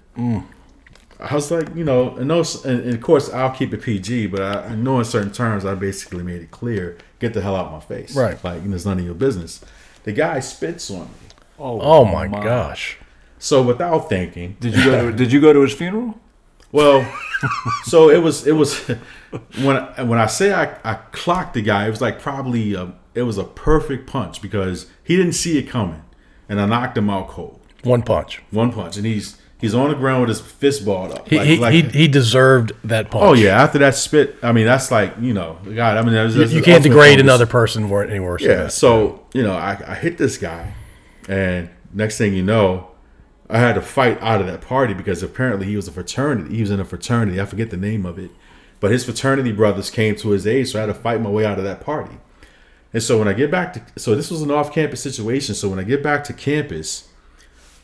I was like, you know, and those, and, and of course I'll keep it PG, but I, I know in certain terms I basically made it clear, get the hell out of my face, Right. Like, you know, it's none of your business. The guy spits on me. oh, Oh my gosh. So without thinking, Did you go to Did you go to his funeral? Well, so it was it was when I, when I say I, I clocked the guy, it was like probably a, it was a perfect punch because he didn't see it coming, and I knocked him out cold, One punch. one punch, and he's he's on the ground with his fist balled up. He, like- he, like- he, he deserved that punch. oh yeah, after that spit, I mean that's like you know, God, I mean that was, You, that's you can't degrade another person wor- any worse. than Yeah. So you know, I, I hit this guy, and next thing you know, I had to fight out of that party because apparently he was a fraternity. He was in a fraternity. I forget the name of it, but his fraternity brothers came to his aid, so I had to fight my way out of that party. And so when I get back to, so this was an off-campus situation. So when I get back to campus,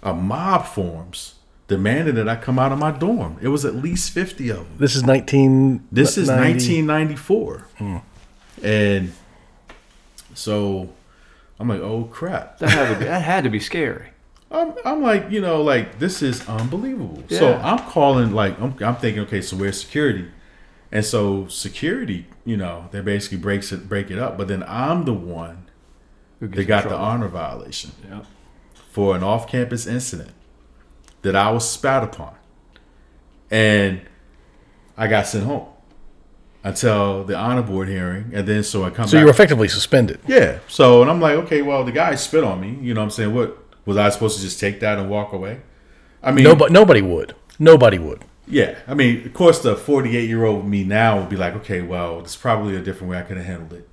a mob forms demanding that I come out of my dorm. It was at least fifty of them. This is 19. This is 90 1994, hmm. and so I'm like, oh crap. That had to be, that had to be scary. *laughs* I'm, I'm like, you know, like this is unbelievable. So Yeah. I'm calling, like, I'm, I'm thinking, okay, so where's security? And so security, you know, they basically breaks it, break it up. But then I'm the one Who gets that in got the trouble? honor violation Yeah. for an off-campus incident that I was spat upon, and I got sent home until the honor board hearing, and then so I come. So back you were effectively suspended. yeah. So, and I'm like, okay, well, the guy spit on me. You know what I'm saying? What was I supposed to just take that and walk away? I mean, Nobody, nobody would. Nobody would. yeah. I mean, of course, the 48 year old me now would be like, okay, well, there's probably a different way I could have handled it.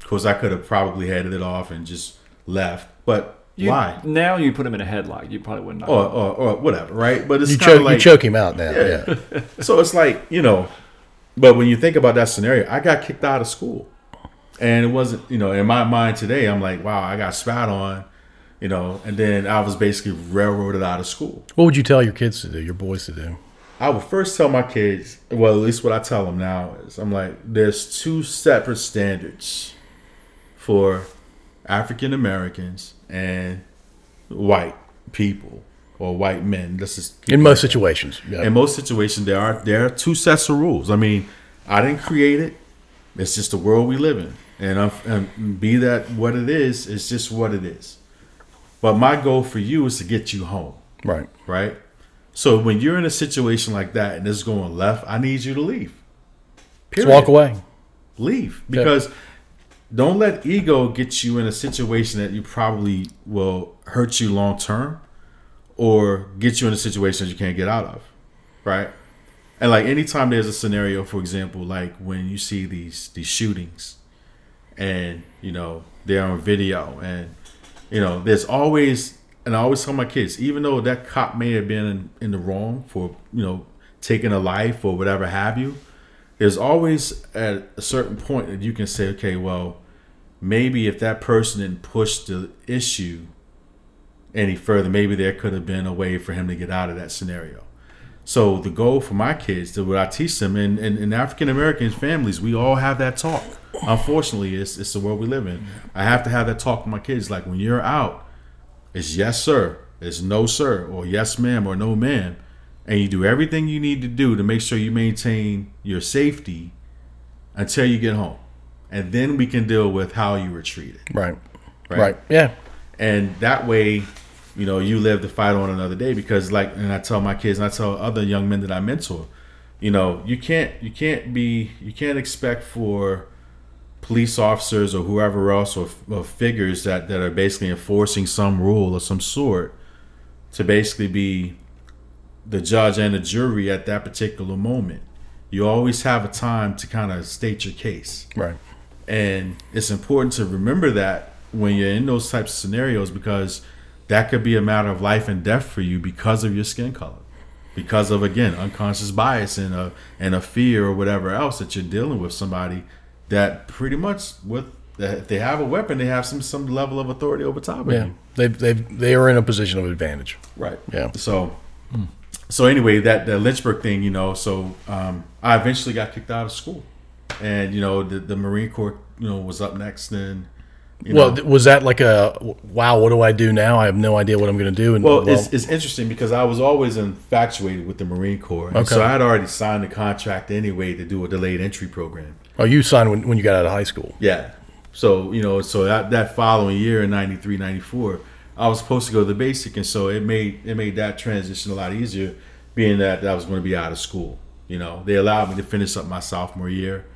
Of course, I could have probably headed it off and just left. But You, why? Now you put him in a headlock. You probably wouldn't. Or, or, or whatever, right? But it's You choke, like you choke him out now. Yeah. *laughs* so it's like you know but when you think about that scenario i got kicked out of school and it wasn't you know in my mind today i'm like wow i got spat on you know and then i was basically railroaded out of school What would you tell your kids to do, your boys to do? i would first tell my kids well at least what i tell them now is i'm like there's two separate standards for african americans and white people or white men. Let's just In most situations. Yeah. in most situations there are there are two sets of rules. I mean i didn't create it. It's just the world we live in. And, I'm, and be that what it is it's just what it is. But my goal for you is to get you home. Right. right? So when you're in a situation like that and it's going left i need you to leave. Just walk away. leave. Because don't let ego get you in a situation that you probably will hurt you long term or get you in a situation that you can't get out of right? And like anytime there's a scenario for example like when you see these these shootings and you know they're on video and you know there's always and i always tell my kids even though that cop may have been in, in the wrong for you know taking a life or whatever have you there's always at a certain point that you can say, okay, well, maybe if that person didn't push the issue any further, maybe there could have been a way for him to get out of that scenario. So the goal for my kids, what I teach them, and in, in African American families, we all have that talk. Unfortunately, it's it's the world we live in. I have to have that talk with my kids. Like when you're out, it's yes sir, it's no sir, or yes ma'am, or no ma'am, and you do everything you need to do to make sure you maintain your safety until you get home, and then we can deal with how you were treated. Right. Right. Right. Yeah. And that way, you know, you live to fight on another day because, like, and I tell my kids, and I tell other young men that I mentor, you know, you can't you can't be you can't expect for police officers or whoever else or, or figures that that are basically enforcing some rule of some sort to basically be the judge and the jury at that particular moment. You always have a time to kind of state your case. Right. And it's important to remember that when you're in those types of scenarios because that could be a matter of life and death for you because of your skin color. Because of again unconscious bias and a and a fear or whatever else that you're dealing with somebody that pretty much with if they have a weapon they have some some level of authority over top of Yeah. you. They they they are in a position of advantage. Right. Yeah. So, so anyway, that the Lynchburg thing, you know, so um, I eventually got kicked out of school, and you know, the, the Marine Corps, you know, was up next, then. Well, know, was that like a wow? What do I do now? I have no idea what I'm going to do. And well, it's, it's interesting because I was always infatuated with the Marine Corps, and so I had already signed a contract anyway to do a delayed entry program. oh, you signed when, when you got out of high school. Yeah. So, you know, so that, that following year in 93, 94, I was supposed to go to the basic. And so it made, it made that transition a lot easier being that I was going to be out of school. You know, they allowed me to finish up my sophomore year,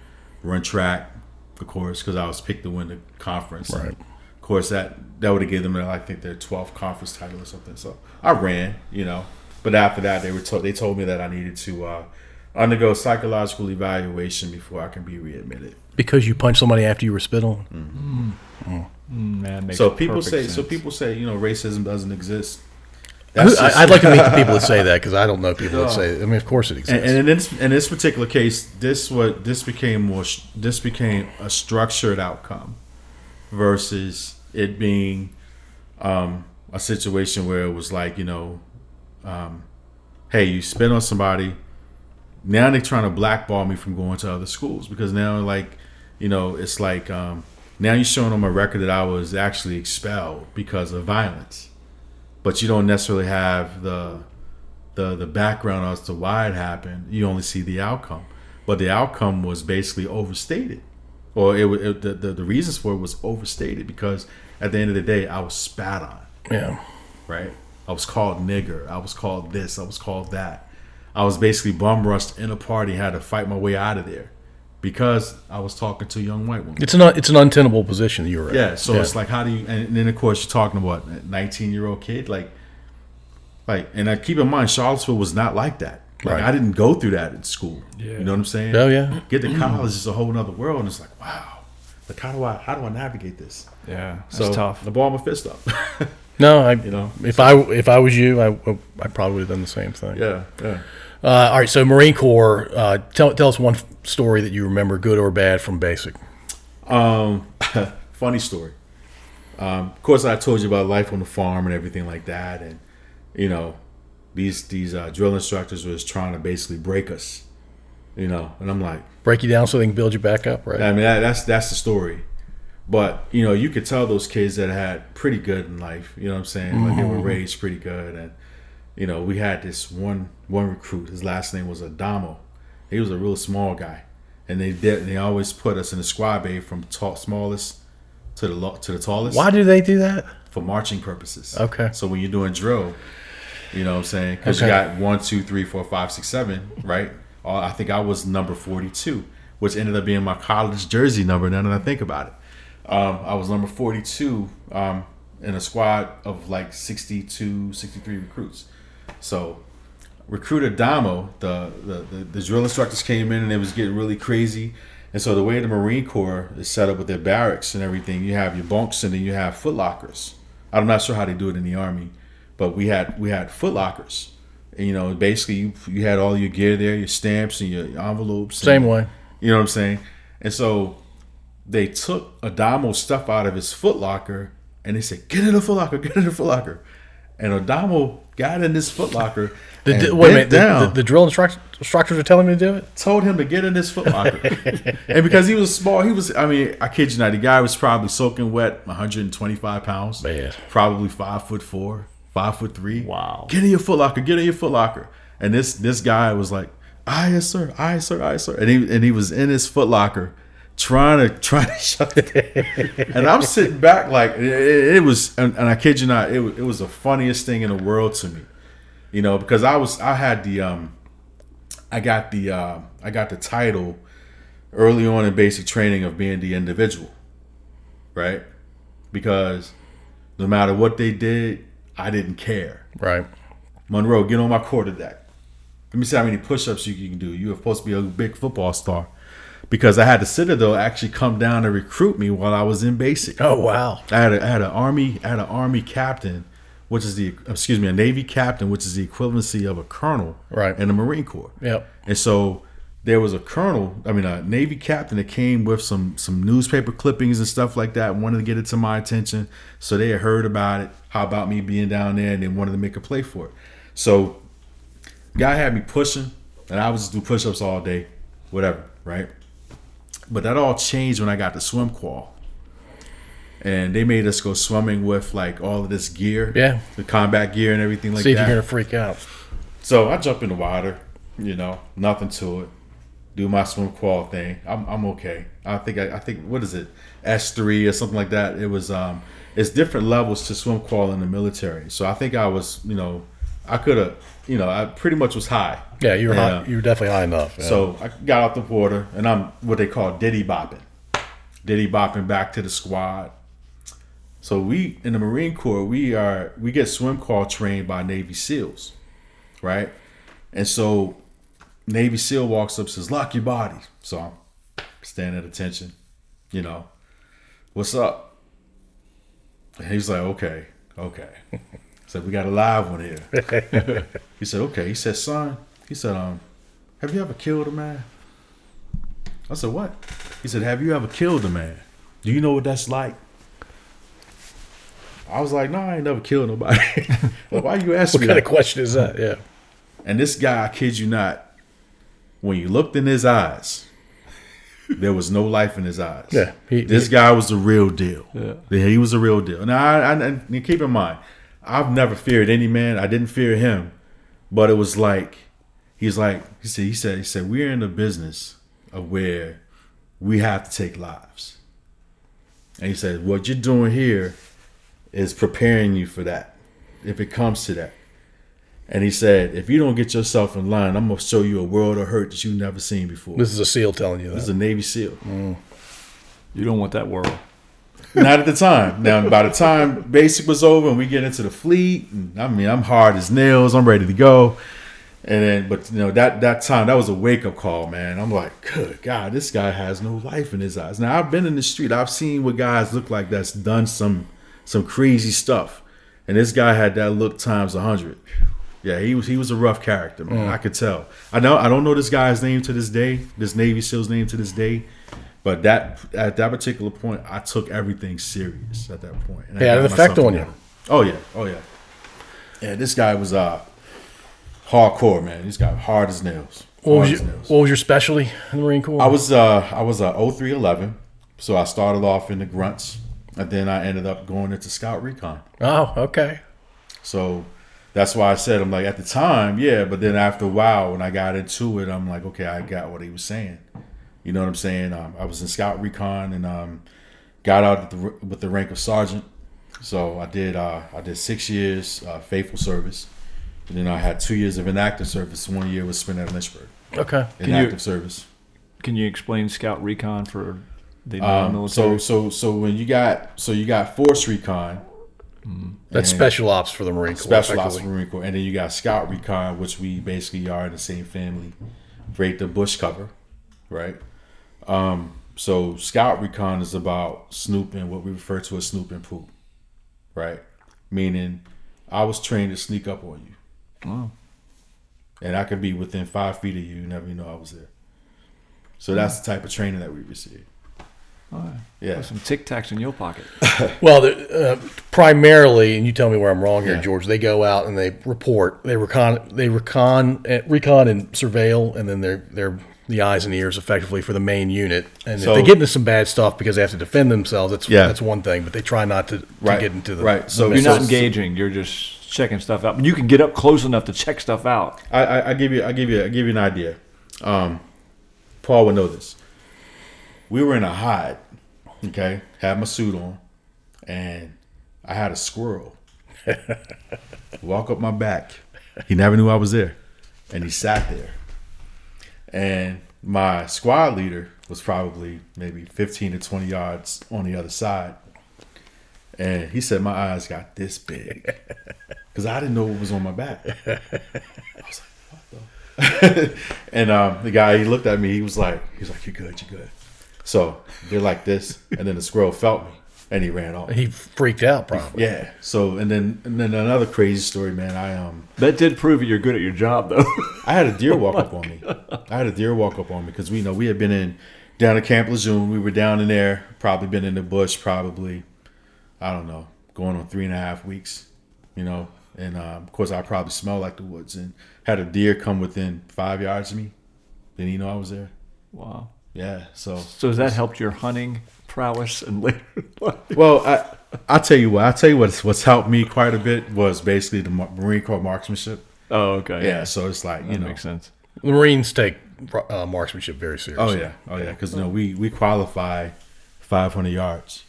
run track, of course, because I was picked to win the conference. Right. Of course, that that would have given them, I think, their 12th conference title or something. So I ran, you know. But after that, they were told they told me that I needed to uh, undergo psychological evaluation before I can be readmitted. Because you punched somebody after you were spit on. Mm, man, makes So people say, sense. so people say, you know, racism doesn't exist. Who- That's just- I, would like to meet the people that say that because I don't know people that No. say. I mean, of course it and, exists. and in this in this particular case, this what this became more this became a structured outcome versus it being um, a situation where it was like you know, um, hey, you spit on somebody. Now they're trying to blackball me from going to other schools because now like you know it's like um, now you're showing them a record that I was actually expelled because of violence, but you don't necessarily have the the the background as to why it happened. You only see the outcome, but the outcome was basically overstated, or it, it the, the the reasons for it was overstated because at the end of the day, I was spat on, yeah. right? I was called nigger. I was called this. I was called that. I was basically bum rushed in a party. Had to fight my way out of there because I was talking to a young white woman. It's an it's an untenable position you're in. Yeah, so it's like how do you and then of course you're talking about a 19 year old kid like like and I keep in mind Charlottesville was not like that. Like Right. I didn't go through that in school. Yeah. You know what I'm saying? Oh yeah. Get to *clears throat* college is a whole other world and it's like wow. Like how do I how do I navigate this? yeah, that's So tough. I ball my fist up. No, I *laughs* You know? if I if I was you, I, I probably would have done the same thing. yeah, yeah. Uh, all right, so Marine Corps. Uh, tell tell us one f- story that you remember, good or bad, from basic. Um, *laughs* funny story. Um, of course, I told you about life on the farm and everything like that, and you know, these these uh, drill instructors was trying to basically break us, you know, and I'm like, Break you down so they can build you back up, right? I mean, that, that's that's the story. But you know, you could tell those kids that had pretty good in life. You know what I'm saying? Like they were raised pretty good, and you know, we had this one one recruit. His last name was Adamo. He was a real small guy, and they did. They always put us in the squad bay from tall, smallest to the lo- to the tallest Why do they do that? for marching purposes. Okay. So when you're doing drill, you know what I'm saying? Because Okay. you got one, two, three, four, five, six, seven, right? I think I was number 42, which ended up being my college jersey number now that I think about it. Um, I was number 42 um, in a squad of like 62, 63 recruits. So recruit Adamo, the, the, the, the drill instructors came in and it was getting really crazy. And so the way the Marine Corps is set up with their barracks and everything, you have your bunks and then you have foot lockers. I'm not sure how they do it in the army, but we had we had foot lockers. And, you know, basically you you had all your gear there, your stamps and your envelopes. Same and- way. You know what I'm saying? And so they took Adamo's stuff out of his foot locker and they said, "Get in the foot locker, get in the foot locker." And Adamo got in this footlocker. *laughs* The, and the- wait a minute. bent The, the, the drill instruct, instructors are telling me to do it. told him to get in this footlocker. *laughs* and because he was small, he was, I mean, I kid you not, the guy was probably soaking wet, 125 pounds. Bad. Probably five foot four, five foot three. Wow. Get in your footlocker, get in your footlocker. And this this guy was like, aye, yes, sir, aye, sir, aye, sir. And he and he was in his foot locker trying to *laughs* trying to shut it. and I'm sitting back like it, it- it was and, and I kid you not, it, it was the funniest thing in the world to me. You know, because I was I had the um I got the uh, I got the title early on in basic training of being the individual, right? Because no matter what they did, I didn't care. Right. Monroe, get on my quarterback. Let me see how many push-ups you can do. You were supposed to be a big football star. Because I had the Citadel actually come down and recruit me while I was in basic. Oh wow. I had a, I had an army I had an army captain, which is the excuse me a navy captain, which is the equivalency of a colonel, Right. in the Marine Corps. Yep. And so there was a colonel, I mean a navy captain that came with some some newspaper clippings and stuff like that, wanted to get it to my attention. So they had heard about it, how about me being down there, and they wanted to make a play for it. So guy had me pushing, and I was just do push-ups all day, whatever, right? But that all changed when I got to swim qual. And they made us go swimming with like all of this gear, Yeah. the combat gear and everything like See if that. you're gonna freak out. So I jump in the water, you know, nothing to it. Do my swim qual thing. I'm, I'm okay. I think I, I think what is it S three or something like that. It was um it's different levels to swim qual in the military. So I think I was you know I could have, you know, I pretty much was high. Yeah, you were And, high, uh, you were definitely high enough. yeah. So I got off the water, and I'm what they call diddy bopping, diddy bopping back to the squad. So we in the Marine Corps, we are we get swim qual trained by Navy SEALs, right? And so Navy SEAL walks up, says, "Lock your body." So I'm standing at attention, you know, what's up? And he's like, "Okay, okay." *laughs* said, "We got a live one here." *laughs* he said, "Okay." He said, "Son," he said, "Um." Have you ever killed a man? I said, What? He said, Have you ever killed a man? Do you know what that's like? I was like, No, I ain't never killed nobody. *laughs* why you asking what kind that? of question is that? Yeah. And this guy, I kid you not, when you looked in his eyes, there was no life in his eyes. Yeah, he- this he- guy was the real deal. Yeah. he was the real deal. Now, I, I, and keep in mind, I've never feared any man. I didn't fear him, but it was like he's like he said. He said he said we're in the business of where we have to take lives, and he said what you're doing here is preparing you for that if it comes to that. And he said, if you don't get yourself in line, I'm gonna show you a world of hurt that you've never seen before. This is a SEAL telling you This is a Navy SEAL. Mm. You don't want that world. Not at the time. Now, by the time basic was over and we get into the fleet, and I mean, I'm hard as nails. I'm ready to go. And then, but you know, that that time that was a wake up call, man. I'm like, good God, this guy has no life in his eyes. Now, I've been in the street. I've seen what guys look like that's done some some crazy stuff, and this guy had that look times a hundred. Yeah, he was he was a rough character, man. I could tell. I know I don't know this guy's name to this day, this Navy SEAL's name to this day, but that at that particular point, I took everything serious at that point. And Yeah, it had an effect on you. Oh yeah, oh yeah. Yeah, this guy was uh hardcore, man. He's got hard as nails. What was, your, nails. what was your specialty in the Marine Corps? I was uh I was a 0311, so I started off in the grunts, and then I ended up going into scout recon. Oh, okay. So that's why I said I'm like at the time, yeah, but then after a while when I got into it, I'm like, okay, I got what he was saying. You know what I'm saying? Um, I was in Scout Recon and um, got out at the, with the rank of sergeant. So I did uh, I did six years uh, faithful service, and then I had two years of inactive service. One year was spent at Lynchburg. Okay. Can you- Inactive service. Can you explain Scout Recon for the Um, non-military? so so so when you got so you got Force Recon, That's special ops for the Marine Corps. Special Ops effectively. Marine Corps, and then you got Scout Recon, which we basically are in the same family. Rate the bush cover, right? Um, so Scout Recon is about snooping, what we refer to as snoop and poop, right? Meaning, I was trained to sneak up on you, Oh. and I could be within five feet of you, you never know I was there. So that's the type of training that we received. All right. Yeah. Got some Tic Tacs in your pocket. *laughs* Well, uh, primarily, and you tell me where I'm wrong here, Yeah. George. They go out and they report. They recon. They recon, uh, recon and surveil, and then they're they're the eyes and ears effectively for the main unit. And So- if they get into some bad stuff because they have to defend themselves, that's Yeah. that's one thing. But they try not to, to Right. get into the Right. So- You're not engaging. You're just checking stuff out. But you can get up close enough to check stuff out. I, I, I give you I give you I give you an idea. Um, Paul would know this. We were in a hide, okay, had my suit on, and I had a squirrel *laughs* walk up my back. He never knew I was there, and he sat there. And my squad leader was probably maybe 15 to 20 yards on the other side. And he said my eyes got this big *laughs* because I didn't know what was on my back. I was like, what the? and um, the guy he looked at me. He was like, he was like, "You're good, you're good." So they're like this, and then the squirrel felt me, and he ran off. He freaked out, probably. Yeah. So and then and then another crazy story, man. I um That did prove that you're good at your job, though. I had a deer *laughs* walk up on me. I had a deer walk up on me because we know we had been in down at Camp Lejeune. We were down in there, probably been in the bush, probably I don't know, going on three and a half weeks, you know. And um, of course, I probably smelled like the woods and had a deer come within five yards of me. Didn't he know I was there? wow. Yeah. So So has that helped your hunting prowess and *laughs* later life? well, I I tell you what, I tell you what's what's helped me quite a bit was basically the Marine Corps marksmanship. Oh, okay. Yeah. So it's like you That know. makes sense. The Marines take uh, marksmanship very seriously. Oh yeah, oh yeah, because you know we we qualify 500 yards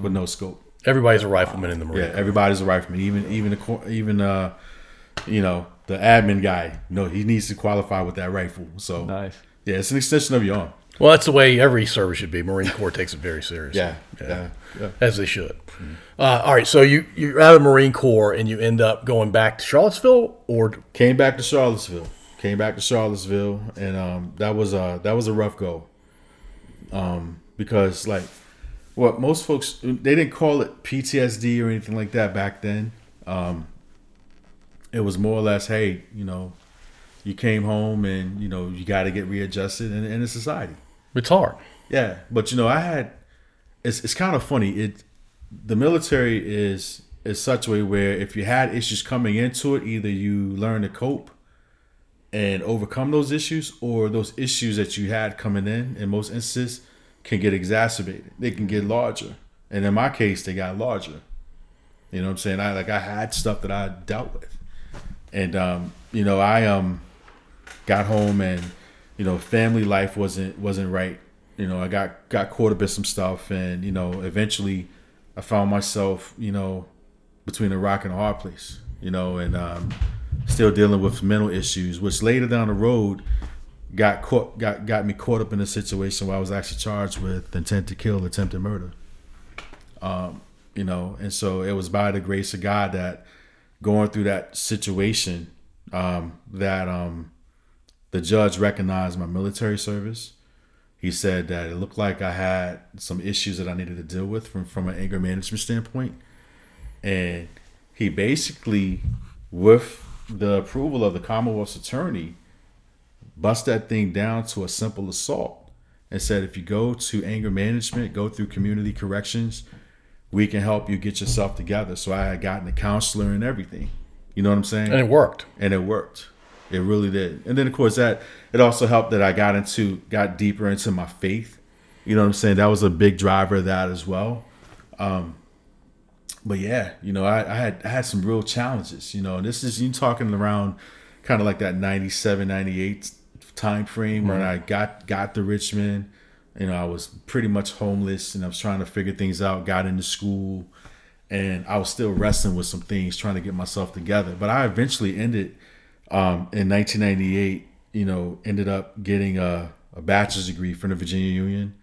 with no scope. Everybody's a rifleman in the Yeah, Marine. Corps. everybody's a rifleman. Even even the cor- even uh you know, the admin guy, no, he needs to qualify with that rifle. So Nice. yeah, it's an extension of your arm. Well, that's the way every service should be. Marine Corps *laughs* takes it very seriously. Yeah, yeah, yeah. as they should. Uh, all right, so you you're out of the Marine Corps and you end up going back to Charlottesville, or Came back to Charlottesville. Came back to Charlottesville, and um, that was a that was a rough go. Um, because like, what most folks they didn't call it PTSD or anything like that back then. Um, it was more or less, hey, you know, you came home and you know you got to get readjusted in, in a society. it's hard. Yeah, but you know, I had it's it's kind of funny. It the military is is such a way where if you had issues coming into it, either you learn to cope and overcome those issues, or those issues that you had coming in, in most instances, can get exacerbated. They can get larger, and in my case, they got larger. You know what I'm saying? I like I had stuff that I dealt with, and um, you know, I um got home and you know, family life wasn't wasn't right. You know, I got got caught up in some stuff, and you know, eventually, I found myself, you know, between a rock and a hard place. You know, and um, still dealing with mental issues, which later down the road got caught got got me caught up in a situation where I was actually charged with intent to kill, attempted murder. Um, you know, and so it was by the grace of God that going through that situation, um, that um, the judge recognized my military service. He said that it looked like I had some issues that I needed to deal with from, from an anger management standpoint. And he basically, with the approval of the Commonwealth's attorney, bust that thing down to a simple assault and said if you go to anger management, go through community corrections, we can help you get yourself together. So I had gotten a counselor and everything. You know what I'm saying? And it worked. and it worked. It really did. And then of course that it also helped that I got into got deeper into my faith. You know what I'm saying? That was a big driver of that as well. Um, but yeah, you know, I, I had I had some real challenges. You know, and this is you talking around kind of like that 97, 98 time frame when I got got to Richmond. You know, I was pretty much homeless and I was trying to figure things out, got into school, and I was still wrestling with some things, trying to get myself together. But I eventually ended um, in 1998. You know, ended up getting a, a bachelor's degree from the Virginia Union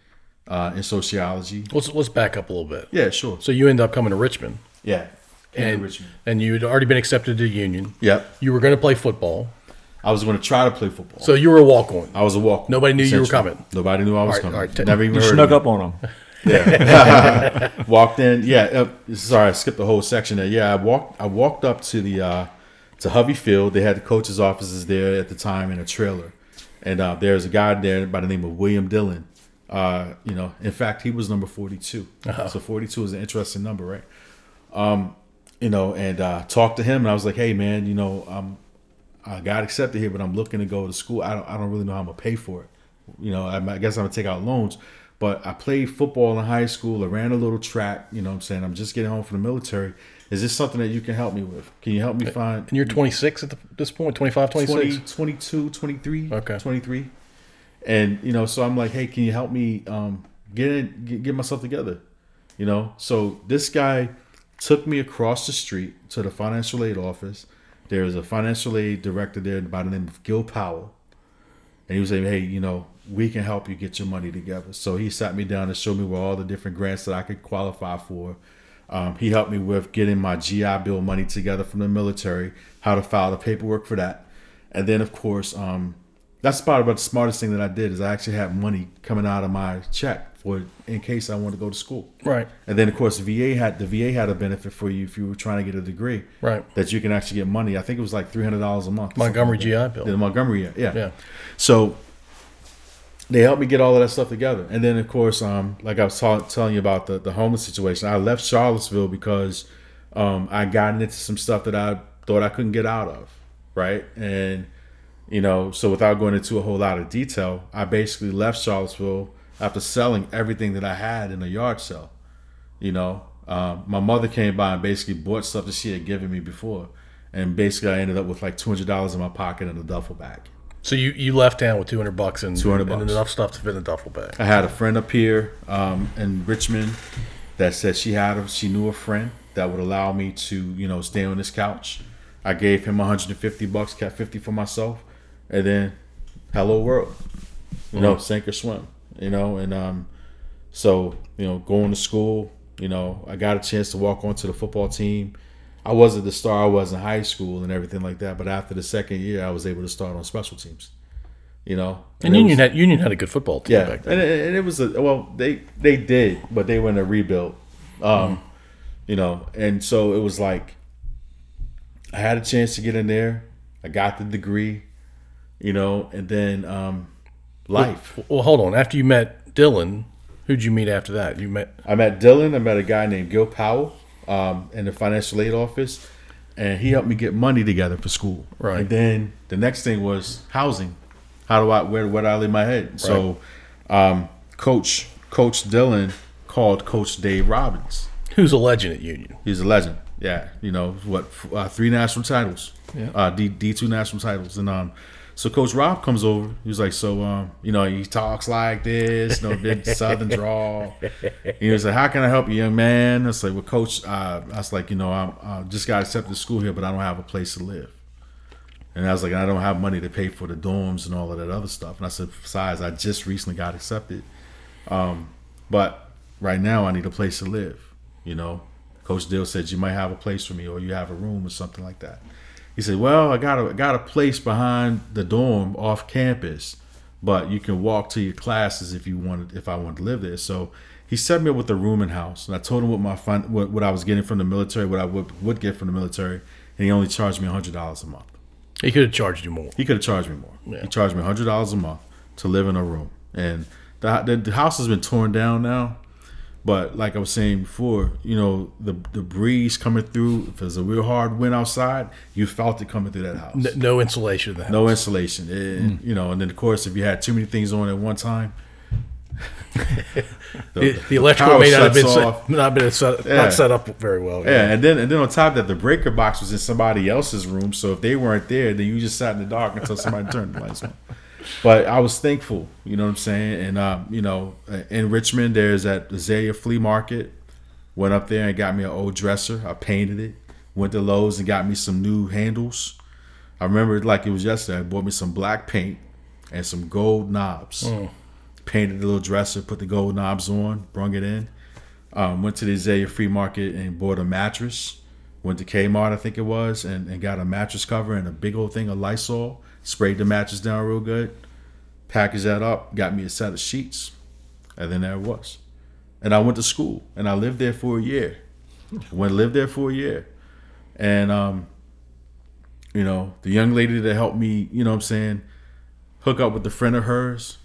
uh, in sociology. Let's let's back up a little bit. Yeah, sure. So you end up coming to Richmond, Yeah, and and Richmond. and you had already been accepted to Union. Yep. You were going to play football, I was going to try to play football. so you were a walk on. I was a walk. Nobody knew you were coming. Nobody knew I was All right, coming. Right, t- Never even You heard. snuck of up on them. Yeah. *laughs* walked in. Yeah. Uh, sorry, I skipped the whole section there. Yeah, I walked. I walked up to the uh, to Hovey Field. They had the coach's offices there at the time in a trailer, and uh, there's a guy there by the name of William Dillon. Uh, you know, in fact, he was number 42. So 42 is an interesting number, right? Um, you know, and uh, talked to him, and I was like, "Hey, man, you know, um, I got accepted here, but I'm looking to go to school. I don't, I don't really know how I'm gonna pay for it. You know, I, I guess I'm gonna take out loans. But I played football in high school. I ran a little track. You know, what I'm saying I'm just getting home from the military. Is this something that you can help me with? Can you help me find And you're 26 at the, this point, 25, 26? 20, 22, 23, Okay. 23. And, you know, so I'm like, hey, can you help me um, get, in, get, get myself together? You know, so this guy took me across the street to the financial aid office. There's a financial aid director there by the name of Gil Powell. And he was saying, hey, you know, we can help you get your money together. So he sat me down and showed me where all the different grants that I could qualify for. Um, he helped me with getting my GI Bill money together from the military, how to file the paperwork for that. And then, of course, um, that's about about the smartest thing that I did is I actually had money coming out of my check for in case I wanted to go to school. Right. And then, of course, VA had the VA had a benefit for you if you were trying to get a degree. Right. That you can actually get money. I think it was like three hundred dollars a month. Montgomery like. GI Bill. The Montgomery, yeah, yeah. Yeah. So they helped me get all of that stuff together. And then, of course, um, like I was telling you about the, the homeless situation, I left Charlottesville because um, I got into some stuff that I thought I couldn't get out of. Right. And, you know, so without going into a whole lot of detail, I basically left Charlottesville after selling everything that I had in a yard sale. You know, um, my mother came by and basically bought stuff that she had given me before. And basically, I ended up with like $200 in my pocket and a duffel bag. So you, you left town with 200 bucks and, 200 and enough stuff to fit in a duffel bag. I had a friend up here um, in Richmond that said she had a, she knew a friend that would allow me to you know stay on this couch I gave him 150 bucks, kept 50 for myself, and then hello world, you know, sink or swim, you know, and um, so you know, going to school, you know, I got a chance to walk onto the football team. I wasn't the star I was in high school and everything like that, but after the second year, I was able to start on special teams. You know, And it Union was- had Union had a good football team yeah, back and it, and it was a well, they they did, but they were in a rebuild. Um, you know, and so it was like I had a chance to get in there. I got the degree, you know, and then um, life. Well, hold on. After you met Dillon, who'd you meet after that? You met I met Dillon. I met a guy named Gil Powell um, in the financial aid office, and he helped me get money together for school. Right. And then the next thing was housing. How do I where where do I lay my head? So, um, Coach Coach Dillon called Coach Dave Robbins. who's a legend at Union. He's a legend. Yeah, you know what? Uh, three national titles. Yeah. Uh, D D two national titles, and um, so Coach Rob comes over. He's like, so um, you know, he talks like this, you know, big *laughs* Southern drawl. He was like, how can I help you, young man? I was like, well, Coach, uh, I was like, you know, I'm I just got accepted to school here, but I don't have a place to live. And I was like, I don't have money to pay for the dorms and all of that other stuff. And I said, besides, I just recently got accepted. Um, but right now I need a place to live. You know, Coach Dill said you might have a place for me, or you have a room or something like that. He said, "Well, I got a I got a place behind the dorm off campus, but you can walk to your classes if you wanted if I wanted to live there." So he set me up with a room and house, and I told him what my fun, what, what I was getting from the military, what I would would get from the military, and he only charged me hundred dollars a month. He could have charged you more. He could have charged me more. Yeah. He charged me hundred dollars a month to live in a room, and the, the the house has been torn down now. But like I was saying before, you know the the breeze coming through. If there's a real hard wind outside, you felt it coming through that house. N- no insulation. the. No insulation, It- you know. And then of course, if you had too many things on at one time, *laughs* The, the electrical power may not have been set, not been set, Yeah. not set up very well. Yeah, and then and then on top of that, the breaker box was in somebody else's room. So if they weren't there, then you just sat in the dark until somebody turned the lights on. But I was thankful, you know what I'm saying. And um, you know, in Richmond, there's that Azalea Flea Market. Went up there and got me an old dresser. I painted it. Went to Lowe's and got me some new handles. I remember it like it was yesterday. I bought me some black paint and some gold knobs. Painted the little dresser, put the gold knobs on, brung it in. Um, went to the Azalea Flea Market and bought a mattress. Went to Kmart, I think it was, and, and got a mattress cover and a big old thing of Lysol. Sprayed the mattress down real good. Packaged that up. Got me a set of sheets. And then there it was. And I went to school and I lived there for a year. Went lived there for a year. And um, you know, the young lady that helped me, you know what I'm saying, hook up with a friend of hers.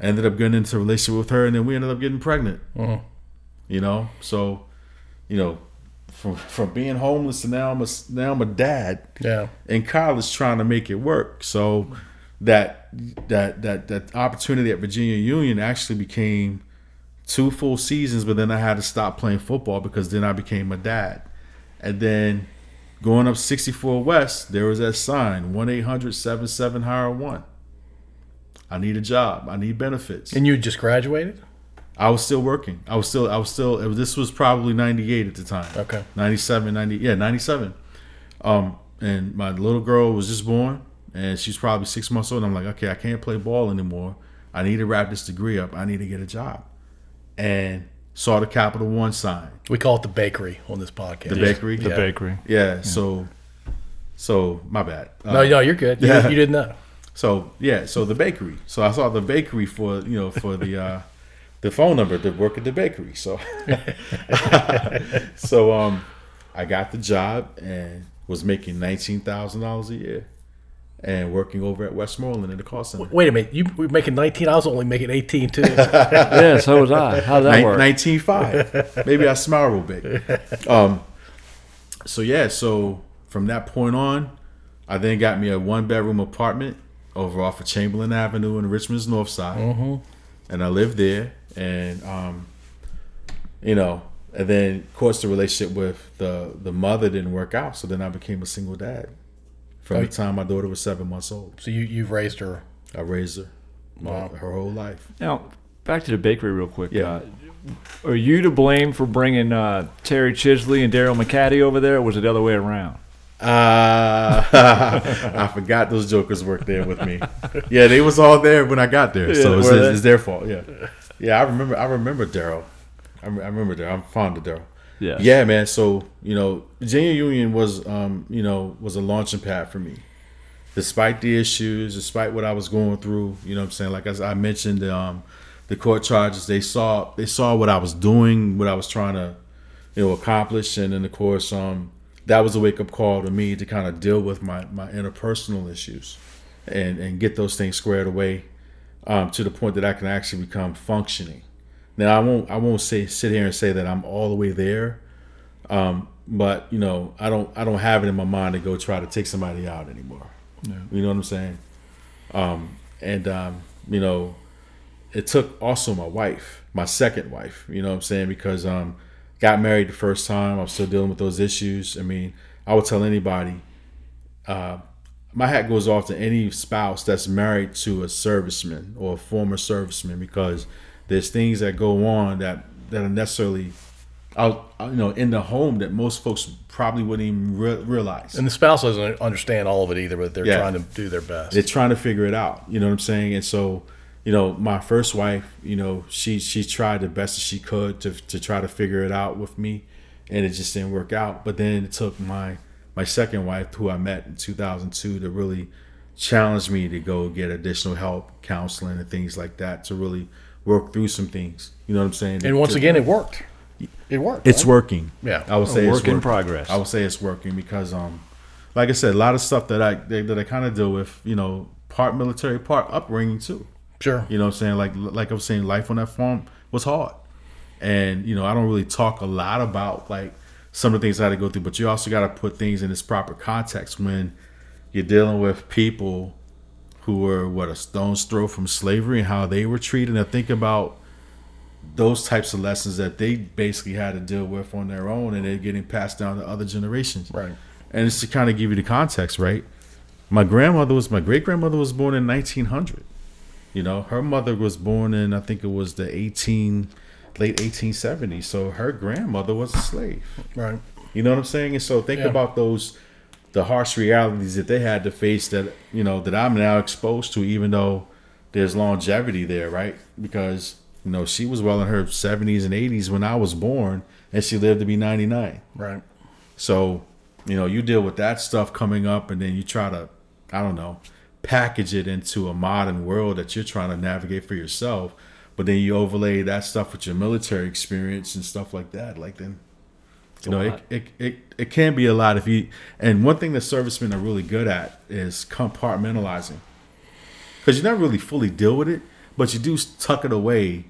I ended up getting into a relationship with her and then we ended up getting pregnant you know so you know from from being homeless to now I'm a now I'm a dad Yeah. in college trying to make it work. So that that that that opportunity at Virginia Union actually became two full seasons but then I had to stop playing football because then I became a dad. And then going up 64 West there was that sign 1-800-77 hire one. I need a job. I need benefits. And you just graduated? I was still working. I was still, I was still, it this was probably 98 at the time. Okay. 97, 90, yeah, 97. Um, and my little girl was just born and she's probably six months old. I'm like, okay, I can't play ball anymore. I need to wrap this degree up. I need to get a job. And saw the Capital One sign, We call it the bakery on this podcast. the bakery. The yeah. bakery. Yeah. So, so my bad. No, no, you're good. You, Yeah. you didn't know. So yeah, so the bakery. So I saw the bakery for you know for the uh, the phone number to work at the bakery. So *laughs* so um, I got the job and was making nineteen thousand dollars a year, and working over at Westmoreland in the call center. Wait a minute. You were making 19. I was only making 18 too. *laughs* Yeah, so was I. How did that work? Nineteen five. Maybe I smile a real big. Um, so yeah, so from that point on, I then got me a one bedroom apartment over off of Chamberlain Avenue in Richmond's North Side, and I lived there. And um, you know, and then of course the relationship with the the mother didn't work out, so then I became a single dad. From the time my daughter was seven months old, so you you've raised her. I raised her my, her whole life. Now, back to the bakery real quick. Yeah. Uh, are you to blame for bringing uh, Terry Chisley and Daryl McCaddy over there, or was it the other way around? Uh, *laughs* I forgot those jokers worked there with me. Yeah, they was all there when I got there, so Yeah, it's, were it's their fault. Yeah, yeah. I remember. I remember Daryl. I, re- I remember Daryl. I'm fond of Daryl. Yeah. Yeah, man. So you know, Virginia Union was, um, you know, was a launching pad for me. Despite the issues, despite what I was going through, you know, what I'm saying, like as I mentioned, um, the court charges, they saw they saw what I was doing, what I was trying to, you know, accomplish, and then of course, um, that was a wake up call to me to kind of deal with my my interpersonal issues, and and get those things squared away, um, to the point that I can actually become functioning. Now I won't I won't say sit here and say that I'm all the way there, um, but you know I don't I don't have it in my mind to go try to take somebody out anymore. You know what I'm saying? Um, and um, you know, it took also my wife, my second wife. You know what I'm saying? Because um, got married the first time, I'm still dealing with those issues. I mean, I would tell anybody, uh, my hat goes off to any spouse that's married to a serviceman or a former serviceman because there's things that go on that that are necessarily out, you know, in the home that most folks probably wouldn't even re- realize. And the spouse doesn't understand all of it either, but they're Yeah. trying to do their best. they're trying to figure it out. You know what I'm saying? And so, you know, my first wife, you know, she she tried the best that she could to to try to figure it out with me, and it just didn't work out. But then it took my my second wife, who I met in 2002, to really challenge me to go get additional help, counseling, and things like that to really work through some things. You know what I'm saying? and once To- again, it worked. It worked. it's right? working. Yeah. I would say work it's in working. progress. I would say it's working because, um, like I said, a lot of stuff that I that I kind of deal with, you know, part military, part upbringing too. Sure. You know what I'm saying? Like like I was saying, life on that farm was hard. And, you know, I don't really talk a lot about like some of the things I had to go through, but you also gotta put things in its proper context when you're dealing with people who were what a stone's throw from slavery and how they were treated. And think about those types of lessons that they basically had to deal with on their own and they're getting passed down to other generations. Right. And it's to kind of give you the context, right? My grandmother was my great grandmother was born in 1900. You know, her mother was born in I think it was the 18 late 1870s. So her grandmother was a slave. Right. You know what I'm saying? And so think Yeah. about those the harsh realities that they had to face that you know that I'm now exposed to even though there's longevity there, right? Because you know, she was well in her 70s and 80s when I was born and she lived to be 99. Right. So, you know, you deal with that stuff coming up and then you try to, I don't know, package it into a modern world that you're trying to navigate for yourself. But then you overlay that stuff with your military experience and stuff like that. Like then, you know, it, it, it, it can be a lot if you, and one thing that servicemen are really good at is compartmentalizing. Because you never really fully deal with it, but you do tuck it away.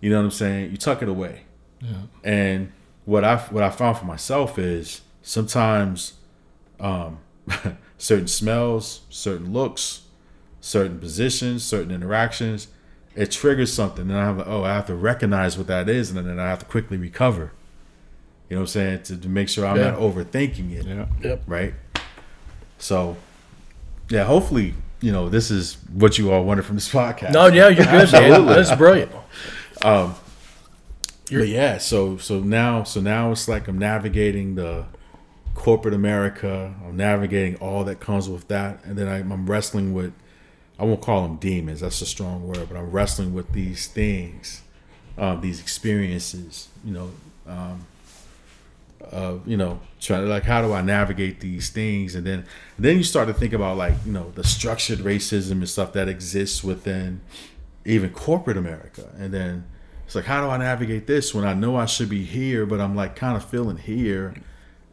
You know what I'm saying? You tuck it away. Yeah. And what I what I found for myself is sometimes um, *laughs* certain smells, certain looks, certain positions, certain interactions, it triggers something, and I'm like, oh, I have to recognize what that is, and then I have to quickly recover. You know what I'm saying? To, to make sure I'm Yeah. not overthinking it. Yeah. Yep. Right. So, yeah. Hopefully, you know this is what you all wanted from this *laughs* podcast. No, yeah, you're good, man. That's brilliant. Um, but yeah, so so now so now it's like I'm navigating the corporate America. I'm navigating all that comes with that, and then I'm, I'm wrestling with I won't call them demons. That's a strong word, but I'm wrestling with these things, um, these experiences. You know, um, of you know trying to like how do I navigate these things, and then then you start to think about like you know the structured racism and stuff that exists within even corporate America, and then it's like how do I navigate this when I know I should be here, but I'm like kind of feeling here,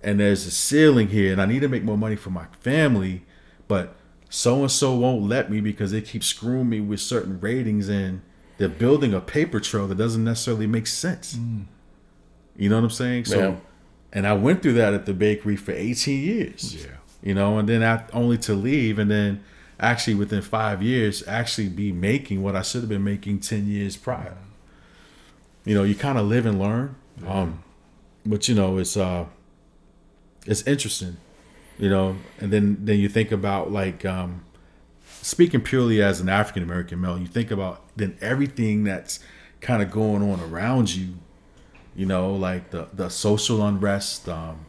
and there's a ceiling here, and I need to make more money for my family, but so and so won't let me because they keep screwing me with certain ratings, and they're building a paper trail that doesn't necessarily make sense. You know what I'm saying? So, Yeah. and I went through that at the bakery for 18 years. Yeah. You know, and then I, only to leave, and then actually within five years, actually be making what I should have been making 10 years prior. You know, you kind of live and learn. Um, but you know, it's uh, it's interesting. You know, and then then you think about like um, speaking purely as an African American male, you think about then everything that's kind of going on around you. You know, like the the social unrest, um,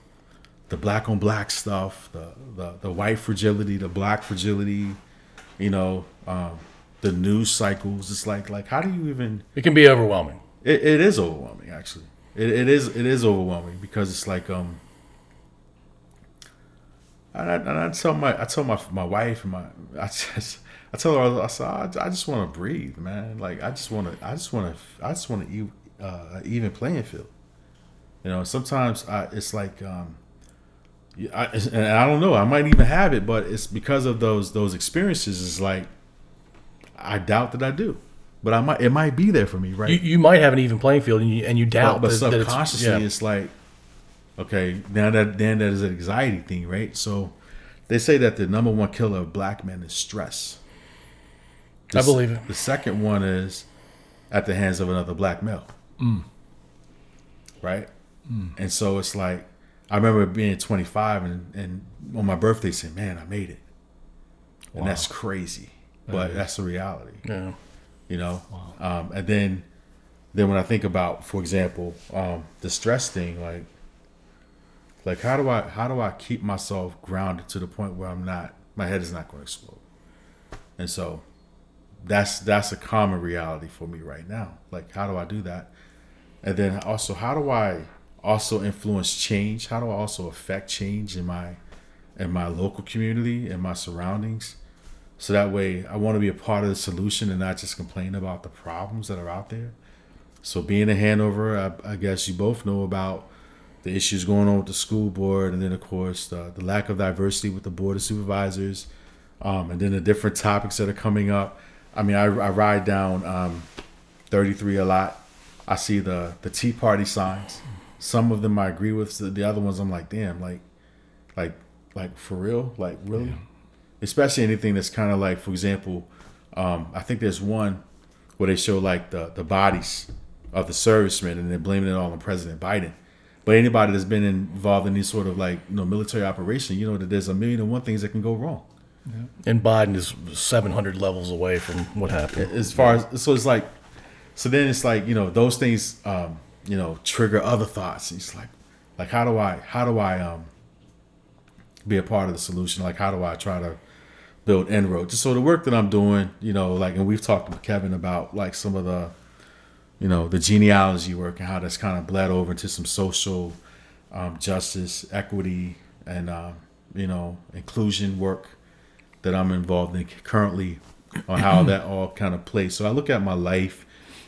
the black on black stuff, the, the the white fragility, the black fragility, you know, um, the news cycles. It's like like how do you even? It can be overwhelming. It, it is overwhelming, actually. It, it is it is overwhelming because it's like um. And I, and I tell my I tell my my wife and my I just I tell her I said I, I just want to breathe, man. Like I just want to I just want to I just want to uh, even playing field. You know, sometimes I, it's like um, I, and I don't know. I might even have it, but it's because of those those experiences. Is like I doubt that I do, but I might. It might be there for me, right? You, you might have an even playing field, and you, and you doubt, but, but subconsciously, it's, yeah. it's like okay, now that then that is an anxiety thing, right? So they say that the number one killer of black men is stress. The I believe it. The second one is at the hands of another black male. Right? And so it's like, I remember being 25 and, and on my birthday saying, man, I made it. And that's crazy. But that's the reality, yeah. you know? Um, and then, then when I think about, for example, um, the stress thing, like, like how do I how do I keep myself grounded to the point where I'm not my head is not going to explode, and so that's that's a common reality for me right now. Like how do I do that, and then also how do I also influence change? How do I also affect change in my in my local community and my surroundings? So that way, I want to be a part of the solution and not just complain about the problems that are out there. So being a Hanover, I, I guess you both know about the issues going on with the school board, and then of course the, the lack of diversity with the board of supervisors, um, and then the different topics that are coming up. I mean, I, I ride down um, 33 a lot. I see the the Tea Party signs. Some of them I agree with. The other ones I'm like, damn, like, like, like for real, like really. Especially anything that's kind of like, for example, um, I think there's one where they show like the the bodies of the servicemen and they're blaming it all on President Biden. But anybody that's been involved in these sort of like you know military operation, you know that there's a million and one things that can go wrong. And Biden is 700 levels away from what happened. As far as so it's like, so then it's like you know those things um, you know trigger other thoughts. It's like, like how do I how do I um be a part of the solution? Like how do I try to build inroad? Just so the work that I'm doing, you know, like and we've talked with Kevin about like some of the you know the genealogy work and how that's kind of bled over into some social um, justice, equity, and um, you know inclusion work that I'm involved in currently on how *clears throat* that all kind of plays. So I look at my life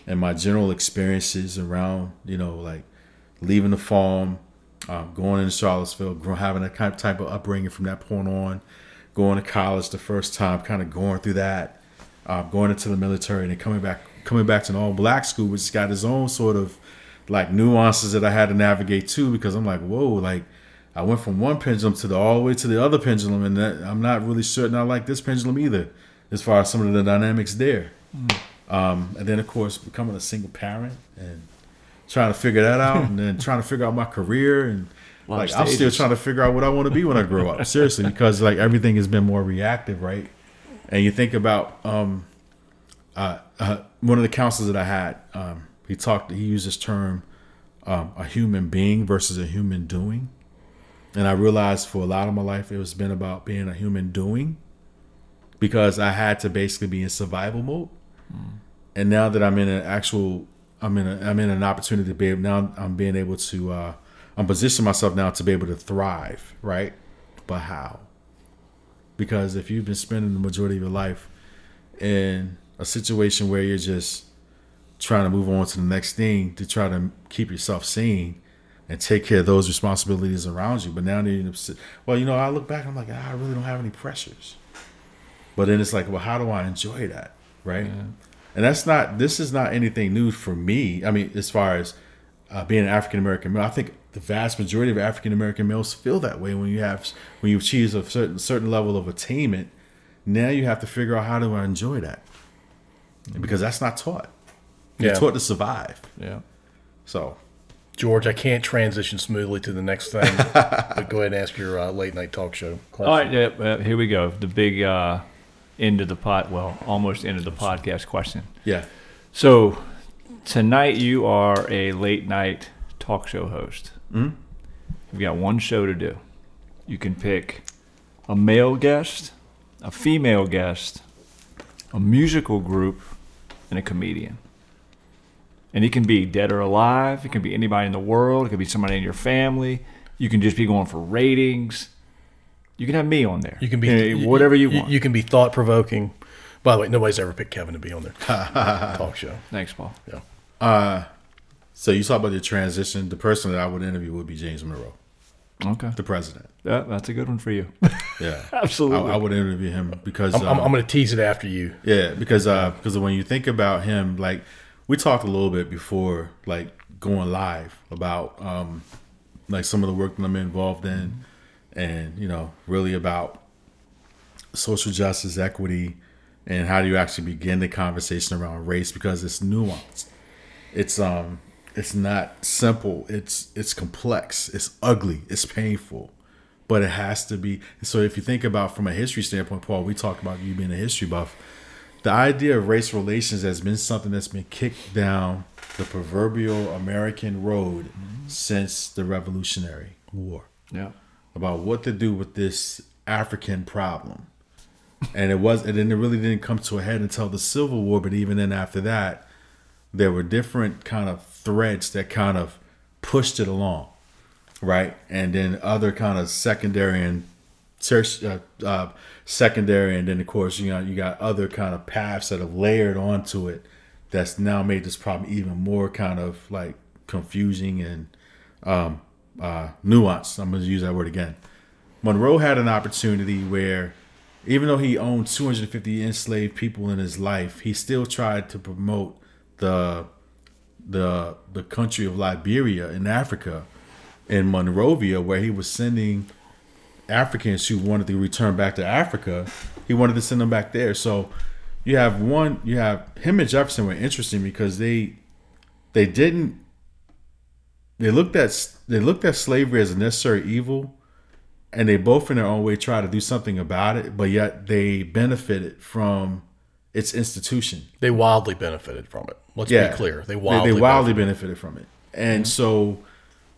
and my general experiences around you know like leaving the farm, um, going into Charlottesville, having a kind of type of upbringing from that point on, going to college the first time, kind of going through that, uh, going into the military, and then coming back coming back to an all black school, which has got its own sort of like nuances that I had to navigate too, because I'm like, whoa, like I went from one pendulum to the all the way to the other pendulum, and that, I'm not really certain I like this pendulum either, as far as some of the dynamics there. Um, and then of course becoming a single parent and trying to figure that out, and then *laughs* trying to figure out my career and. Of Like I'm still trying to figure out what I want to be when I grow up. Seriously, because like everything has been more reactive, right? And you think about um, uh, uh, one of the counselors that I had, um, he talked, he used this term, um, a human being versus a human doing. And I realized for a lot of my life, it was been about being a human doing because I had to basically be in survival mode. And now that I'm in an actual, I'm in a, I'm in an opportunity to be able, now I'm being able to, uh, I'm positioning myself now to be able to thrive, right? But how? Because if you've been spending the majority of your life in a situation where you're just trying to move on to the next thing to try to keep yourself sane and take care of those responsibilities around you. But now a, well, you know, I look back, I'm like, "Ah, I really don't have any pressures. But then it's like, well, how do I enjoy that, right? And that's not. This is not anything new for me. I mean, as far as uh, being an African American male, I think the vast majority of African American males feel that way when you have when you achieve a certain certain level of attainment. Now you have to figure out how do I enjoy that, because that's not taught. You're Yeah. taught to survive. Yeah. So George, I can't transition smoothly to the next thing, *laughs* but go ahead and ask your uh, late night talk show. All right, yeah, uh, here we go. The big uh, end of the pot, well, almost end of the podcast question. yeah, So tonight you are a late night talk show host. Mhm. You've got one show to do. You can pick a male guest, a female guest, a musical group, and a comedian. And it can be dead or alive. It can be anybody in the world. It could be somebody in your family. You can just be going for ratings. You can have me on there. You can be Eh, whatever you, want. You, can be thought provoking. By the way, nobody's ever picked Kevin to be on their *laughs* talk show. Thanks, Paul. Yeah. So you talk about the transition. The person that I would interview would be James Monroe, Okay. the president. That, that's a good one for you. *laughs* Yeah, *laughs* Absolutely. I, I would interview him because I'm, I'm, um, I'm going to tease it after you. Yeah, because uh, because when you think about him, like we talked a little bit before, like going live about um, like some of the work that I'm involved in, and you know, really about social justice, equity, and how do you actually begin the conversation around race because it's nuanced. It's um, it's not simple. It's it's complex. It's ugly. It's painful but it has to be. So if you think about from a history standpoint, Paul, we talked about you being a history buff. The idea of race relations has been something that's been kicked down the proverbial American road since the Revolutionary War yeah. about what to do with this African problem. And it was, and then it really didn't come to a head until the Civil War. But even then, after that, there were different kind of threads that kind of pushed it along, right? And then other kind of secondary and uh, uh, secondary, and then of course you got you got other kind of paths that have layered onto it. That's now made this problem even more kind of like confusing and um, uh, nuanced. I'm going to use that word again. Monroe had an opportunity where, even though he owned 250 enslaved people in his life, he still tried to promote the the the country of Liberia in Africa, in Monrovia, where he was sending Africans who wanted to return back to Africa. He wanted to send them back there. So you have one, you have him and Jefferson were interesting because they they didn't they looked at they looked at slavery as a necessary evil and they both in their own way tried to do something about it but yet they benefited from its institution They wildly benefited from it. Let's yeah be clear. They they, wildly, they wildly benefited. from it and mm-hmm. so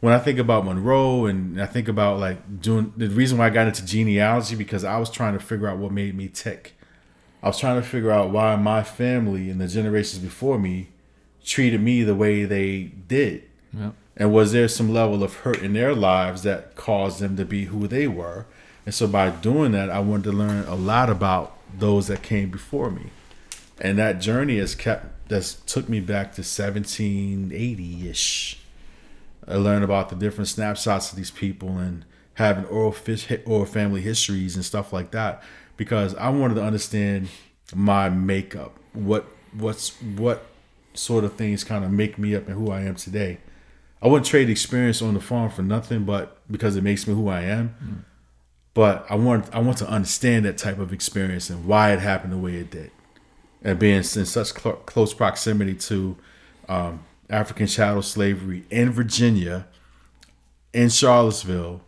when i think about monroe and i think about like doing the reason why i got into genealogy because i was trying to figure out what made me tick i was trying to figure out why my family and the generations before me treated me the way they did Yeah. and was there some level of hurt in their lives that caused them to be who they were? And so by doing that, I wanted to learn a lot about those that came before me. And that journey has kept that's took me back to 1780-ish. I learned about the different snapshots of these people and having oral fish oral family histories and stuff like that because I wanted to understand my makeup. What what's what sort of things kind of make me up and who I am today. I wouldn't trade experience on the farm for nothing, but because it makes me who I am. Mm. But I want I want to understand that type of experience and why it happened the way it did, and being in such cl- close proximity to um, African chattel slavery in Virginia, in Charlottesville,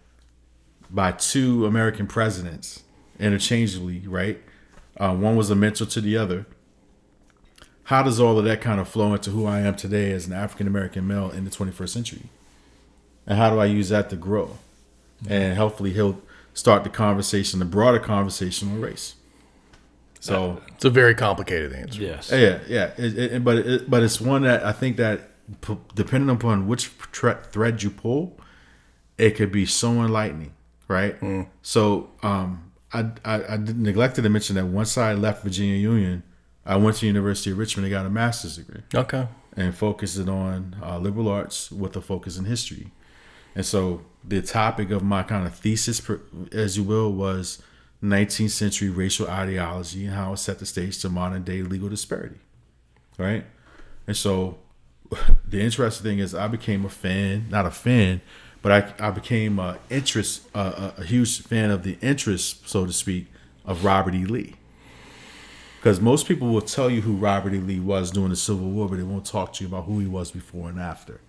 by two American presidents interchangeably. Right, uh, one was a mentor to the other how does all of that kind of flow into who I am today as an African American male in the 21st century? And how do I use that to grow? And hopefully he'll start the conversation, the broader conversation on race. So It's a very complicated answer. Yes. yeah, yeah, it, it, but it, but it's one that I think that p- depending upon which tre- thread you pull, it could be so enlightening, right? So um, I, I I neglected to mention that once I left Virginia Union, I went to University of Richmond and got a master's degree Okay. and focused it on uh, liberal arts with a focus in history. And so the topic of my kind of thesis, as you will, was 19th century racial ideology and how it set the stage to modern day legal disparity. Right? And so *laughs* the interesting thing is I became a fan, not a fan, but I, I became a interest, a, a huge fan of the interest, so to speak, of Robert E. Lee. Because most people will tell you who Robert E. Lee was during the Civil War, but they won't talk to you about who he was before and after.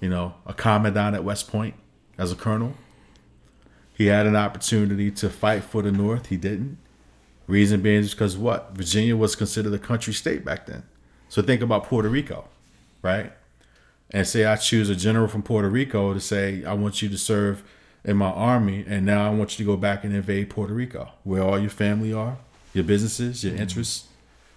You know, a commandant at West Point as a colonel. He had an opportunity to fight for the North. He didn't. Reason being is because what? Virginia was considered a country state back then. So think about Puerto Rico, right? And say I choose a general from Puerto Rico to say, I want you to serve in my army, and now I want you to go back and invade Puerto Rico, where all your family are, your businesses, your mm-hmm. interests.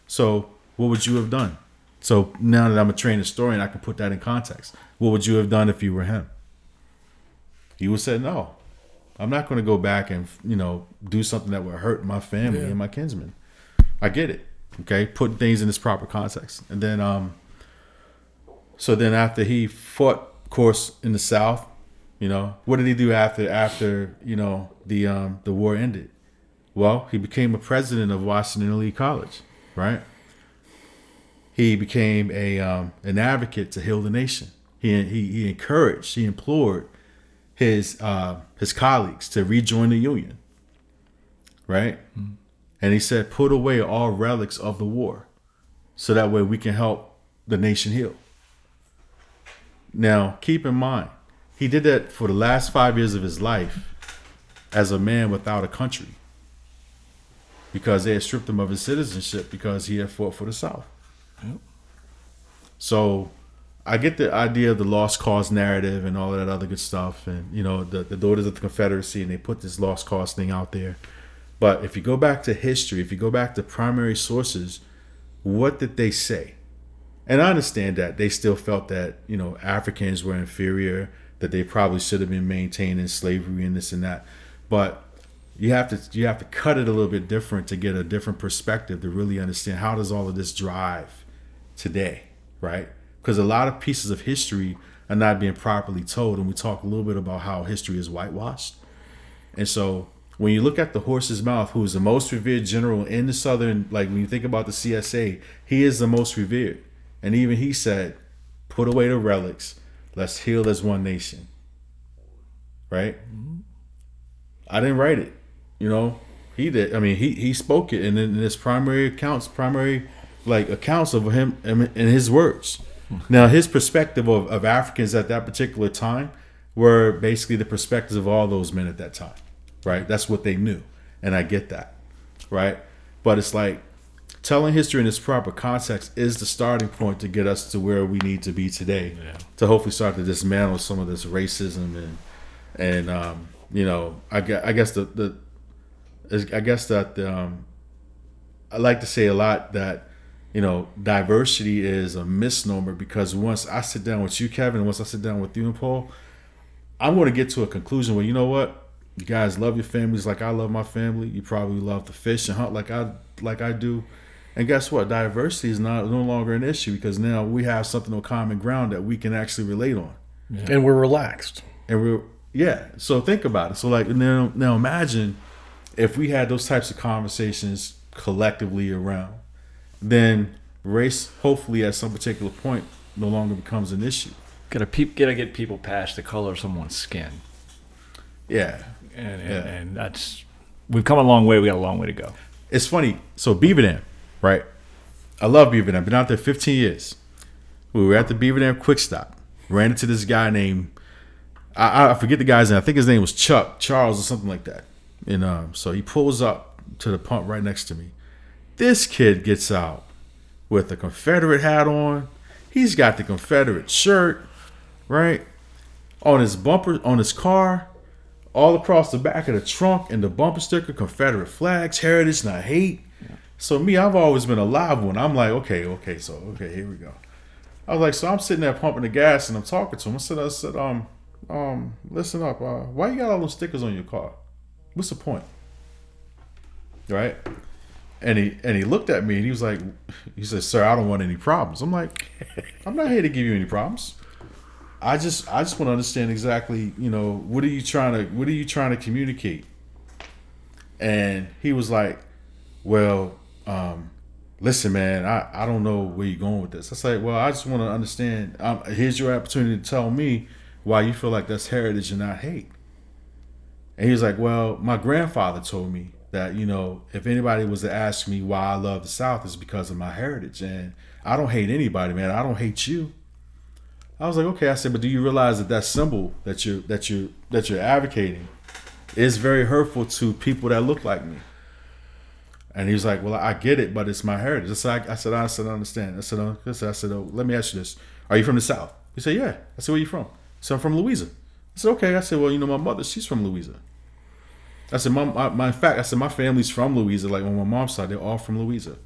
So, what would you have done? So now that I'm a trained historian, I can put that in context. What would you have done if you were him? He would say, "No, I'm not going to go back and you know do something that would hurt my family and my kinsmen." I get it. Okay, put things in its proper context, and then um. So then after he fought, of course, in the South, you know, what did he do after after you know the um the war ended? Well, he became a president of Washington and Lee College, right? He became a um, an advocate to heal the nation. He, he he encouraged, he implored his uh, his colleagues to rejoin the union, right? And he said, "Put away all relics of the war, so that way we can help the nation heal." Now, keep in mind, he did that for the last five years of his life as a man without a country because they had stripped him of his citizenship because he had fought for the South. So I get the idea of the lost cause narrative and all of that other good stuff, and you know the, the Daughters of the Confederacy, and they put this lost cause thing out there. But if you go back to history, if you go back to primary sources, what did they say? And I understand that they still felt that you know Africans were inferior, that they probably should have been maintaining slavery and this and that. But you have to you have to cut it a little bit different to get a different perspective to really understand how does all of this drive today, right? Because a lot of pieces of history are not being properly told, and we talk a little bit about how history is whitewashed. And so when you look at the horse's mouth, who is the most revered general in the southern, like when you think about the CSA, he is the most revered. And even he said, put away the relics, let's heal as one nation. Right? I didn't write it. You know, he did. I mean, he he spoke it, and in his primary accounts, primary like accounts of him in his words. Now, his perspective of, of Africans at that particular time were basically the perspectives of all those men at that time, right? That's what they knew, and I get that, right? But it's like telling history in its proper context is the starting point to get us to where we need to be today, to hopefully start to dismantle some of this racism and and um, you know, I guess, I guess the the I guess that um, I like to say a lot that you know diversity is a misnomer because once I sit down with you, Kevin, once I sit down with you and Paul, I'm going to get to a conclusion where you know what you guys love your families like I love my family. You probably love to fish and hunt like I like I do. And guess what? Diversity is not no longer an issue because now we have something on common ground that we can actually relate on. and we're relaxed. And we're yeah. So think about it. So like now now imagine if we had those types of conversations collectively around, then race hopefully at some particular point no longer becomes an issue. Gotta peep, gotta get people past the color of someone's skin, Yeah. and and, Yeah. and that's we've come a long way. We got a long way to go. It's funny. So Beaver Dam, right? I love Beaver Dam. Been out there 15 years. We were at the Beaver Dam Quick Stop. Ran into this guy named I, I forget the guy's name. I think his name was Chuck Charles or something like that. And um, so he pulls up to the pump right next to me. This kid gets out with a Confederate hat on. He's got the Confederate shirt, right? On his bumper, on his car, all across the back of the trunk and the bumper sticker, Confederate flags, heritage, not hate. So me, I've always been a live one. I'm like, okay, okay, so okay, here we go. I was like, so I'm sitting there pumping the gas and I'm talking to him. I said, I said, um, um, listen up. Uh, why you got all those stickers on your car? What's the point? Right? And he and he looked at me and he was like, he said, "Sir, I don't want any problems." I'm like, I'm not here to give you any problems. I just I just want to understand exactly, you know, what are you trying to what are you trying to communicate? And he was like, "Well, um, listen, man, I, I don't know where you're going with this." I said, "Well, I just want to understand. Um, here's your opportunity to tell me why you feel like that's heritage and not hate." And he was like, "Well, my grandfather told me that you know if anybody was to ask me why I love the South, it's because of my heritage, and I don't hate anybody, man. I don't hate you." I was like, "Okay," I said, "But do you realize that that symbol that you're that you that you're advocating is very hurtful to people that look like me?" And he was like, "Well, I get it, but it's my heritage." I said, "I, said, I said, I understand." I said, uh, I said, I said, oh, "Let me ask you this: Are you from the South?" He said, "Yeah." I said, "Where are you from?" So I'm from louisa I said, okay. I said, well, you know, my mother, she's from Louisa. I said, my, my, my fact, I said, my family's from Louisa. Like on my mom's side, they're all from Louisa.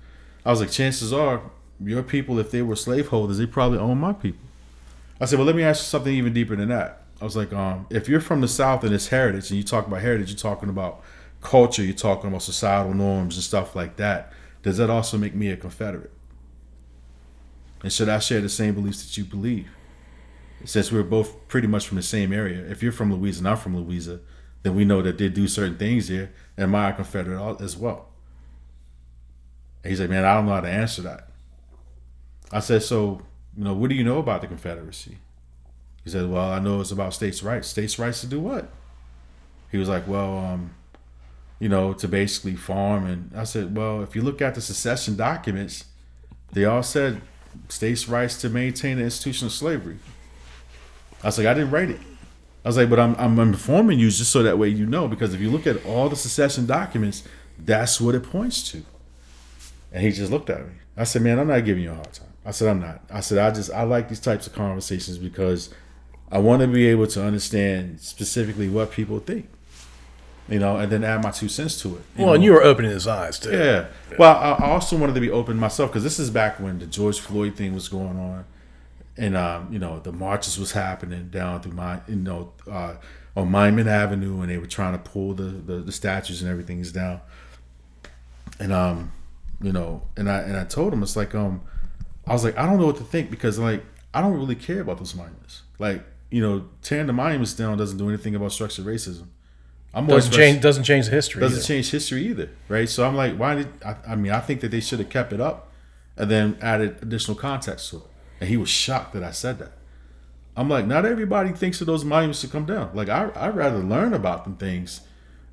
I was like, chances are, your people, if they were slaveholders, they probably own my people. I said, well, let me ask you something even deeper than that. I was like, um, if you're from the South and it's heritage, and you talk about heritage, you're talking about culture, you're talking about societal norms and stuff like that. Does that also make me a Confederate? And should I share the same beliefs that you believe? Since we're both pretty much from the same area, if you're from Louisa and I'm from Louisa, then we know that they do certain things here. Am my Confederate as well? And he's like, man, I don't know how to answer that. I said, so, you know, what do you know about the Confederacy? He said, well, I know it's about states' rights. States' rights to do what? He was like, well, um, you know, to basically farm. And I said, well, if you look at the secession documents, they all said states' rights to maintain the institution of slavery. I was like, I didn't write it. I was like, but I'm, I'm informing you just so that way you know, because if you look at all the secession documents, that's what it points to. And he just looked at me. I said, man, I'm not giving you a hard time. I said, I'm not. I said, I just, I like these types of conversations because I want to be able to understand specifically what people think, you know, and then add my two cents to it. Well, know? and you were opening his eyes too. Yeah. Well, I I also wanted to be open myself because this is back when the George Floyd thing was going on, and um, you know the marches was happening down through my you know uh, on Monument Avenue, and they were trying to pull the, the the statues and everything is down, and um, you know, and I and I told him it's like um, I was like I don't know what to think because like I don't really care about those monuments, like you know tearing the monuments down doesn't do anything about structural racism. I'm more Doesn't change. Doesn't change the history. doesn't either. change history either, right? So I'm like, why did I, I mean? I think that they should have kept it up and then added additional context to it. And he was shocked that I said that. I'm like, not everybody thinks that those monuments should come down. Like, I I'd rather learn about them things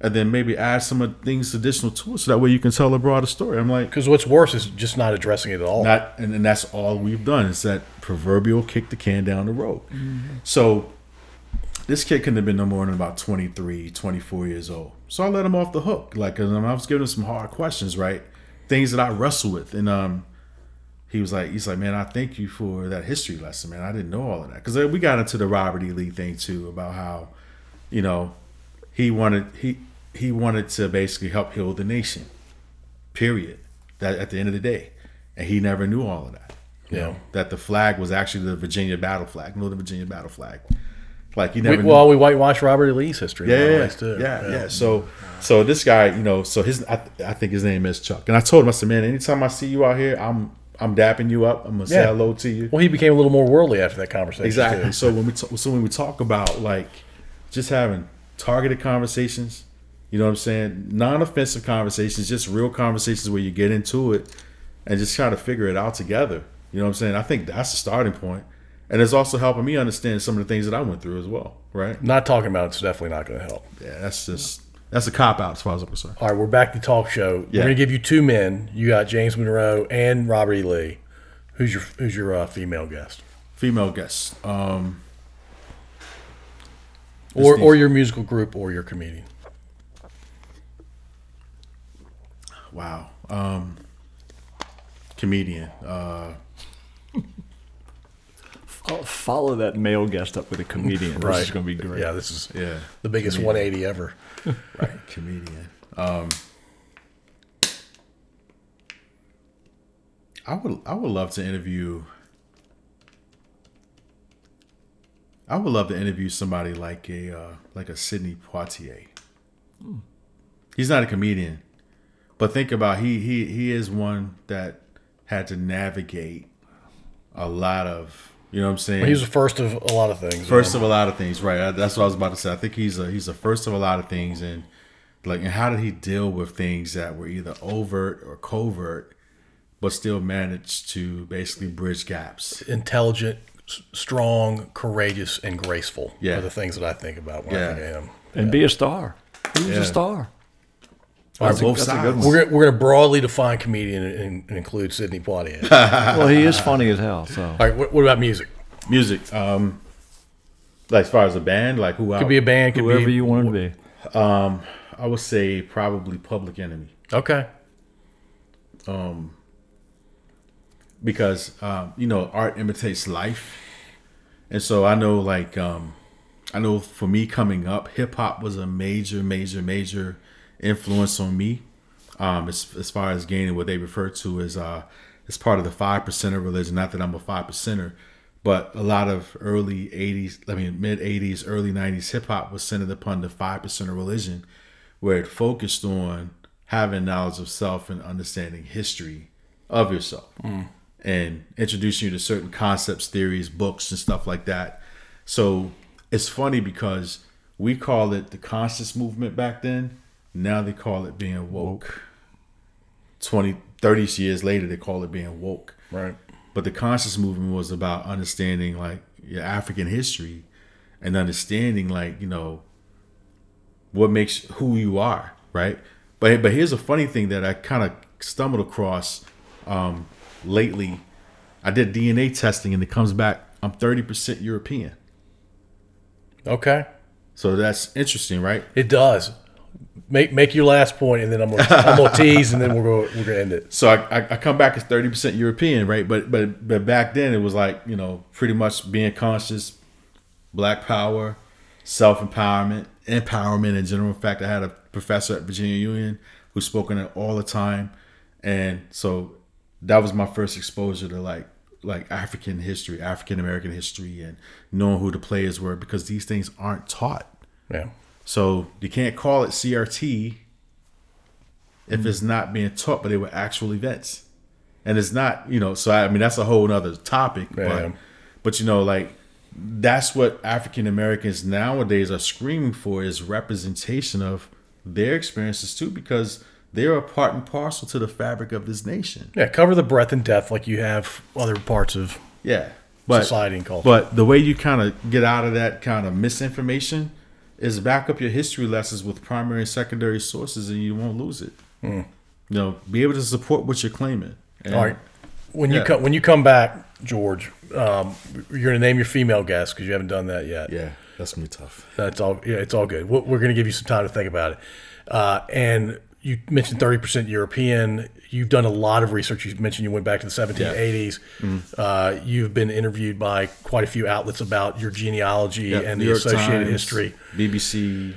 and then maybe add some of things additional to it, so that way you can tell a broader story. I'm like, Because what's worse is just not addressing it at all. not and, and that's all we've done is that proverbial kick the can down the road so this kid couldn't have been no more than about 23 24 years old so i let him off the hook like 'cause, um, i was giving him some hard questions right things that i wrestle with and um he was like he's like man i thank you for that history lesson man. I didn't know all of that. Because uh, we got into the robert e. Lee thing too about how you know he wanted he he wanted to basically help heal the nation period that at the end of the day. And he never knew all of that. You Yeah. know that the flag was actually the virginia battle flag no the virginia battle flag. Like he never We, knew. well, we whitewashed Robert E. Lee's history. lot yeah, yeah, yeah, So, so this guy, you know, so his, I, I think his name is Chuck, and I told him, I said, man, anytime I see you out here, I'm, I'm dapping you up. I'm gonna say hello to you. Well, he became a little more worldly after that conversation. Exactly. So when we t- so when we talk about like just having targeted conversations, you know what I'm saying, non-offensive conversations, just real conversations where you get into it and just try to figure it out together. You know what I'm saying? I think that's the starting point, and it's also helping me understand some of the things that I went through as well. Right? Not talking about it's definitely not going to help. Yeah, that's just that's a cop out as far as I'm concerned. All right, we're back to talk show. Yeah. We're going to give you two men. You got James Monroe and Robert E. Lee. Who's your Who's your uh, female guest, Female guest. Um, or or your musical group, or your comedian? wow. Um, comedian. Uh, I'll follow that male guest up with a comedian. right. This is going to be great. Yeah, this is yeah. the biggest 180 ever. *laughs* Right, comedian. Um, I would I would love to interview. I would love to interview somebody like a uh, like a Sidney Poitier. He's not a comedian, but think about he he he is one that had to navigate a lot of you know what I'm saying. He was the first of a lot of things. First of a lot of things, right? That's what I was about to say. I think he's a he's the first of a lot of things, and like, and how did he deal with things that were either overt or covert, but still managed to basically bridge gaps? intelligent, strong, courageous, and graceful. Yeah. are the things that I think about when I think of him. And be a star. He was Yeah. a star. On That's a- both that's a good sides. one. We're gonna, we're going to broadly define comedian and, and include Sidney Poitier. *laughs* well, he is funny as hell. So All right, what, what about music? Music, um, like as far as a band, like who I Could be a band, could whoever be you want to be. I would say probably Public Enemy. Okay, Um, because um, you know art imitates life, and so I know like um, I know for me coming up, hip hop was a major, major, major influence on me. Um, as, as far as gaining what they refer to as uh, as part of the five percenter religion. Not that I'm a five percenter, but a lot of early '80s, I mean mid '80s, early '90s hip hop was centered upon the five percenter religion, where it focused on having knowledge of self and understanding history of yourself, and introducing you to certain concepts, theories, books, and stuff like that. So it's funny because we call it the conscious movement back then. Now they call it being woke. 20, 30 years later, they call it being woke. Right. But the conscious movement was about understanding like your African history and understanding like, you know, what makes who you are, right? But but here's a funny thing that I kind of stumbled across um, lately. I did DNA testing and it comes back I'm 30% European. Okay. So that's interesting, right? It does. Make make your last point, and then I'm gonna, I'm gonna *laughs* tease, and then we're gonna we're gonna end it. So I, I, come back as 30% European, right? But but but back then it was like, you know, pretty much being conscious, black power, self empowerment, empowerment in general. In fact, I had a professor at Virginia Union who spoke on it all the time. And so that was my first exposure to like like African history, African American history and knowing who the players were because these things aren't taught. Yeah. So you can't call it CRT if it's mm-hmm. not being taught, but they were actual events. And it's not, you know, so I mean that's a whole nother topic. But but you know, like that's what African Americans nowadays are screaming for is representation of their experiences too, because they're a part and parcel to the fabric of this nation. Yeah. Cover the breadth and depth like you have other parts of Yeah. But society and culture. But the way you kind of get out of that kind of misinformation is back up your history lessons with primary and secondary sources, and you won't lose it. You know, be able to support what you're claiming. And All right. When you Yeah. come when you come back, George, um, you're gonna name your female guest because you haven't done that yet. Yeah, that's gonna be tough. That's all. Yeah, it's all good. We're, we're going to give you some time to think about it. Uh, and you mentioned thirty percent European. You've done a lot of research. You mentioned you went back to the seventeen eighties. Mm-hmm. Uh, you've been interviewed by quite a few outlets about your genealogy Yeah, and New the York associated Times, history. BBC.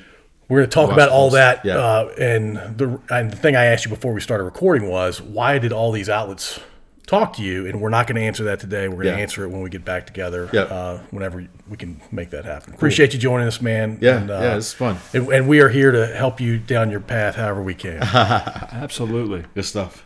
We're going to talk about all that. Yeah. Uh, and the and the thing I asked you before we started recording was why did all these outlets talk to you? And we're not going to answer that today. We're going to Yeah. answer it when we get back together. Yeah. Uh, whenever we can make that happen. Appreciate you joining us, man. Yeah, And, uh, yeah, it's fun. and, and we are here to help you down your path however we can. *laughs* Absolutely. Good stuff.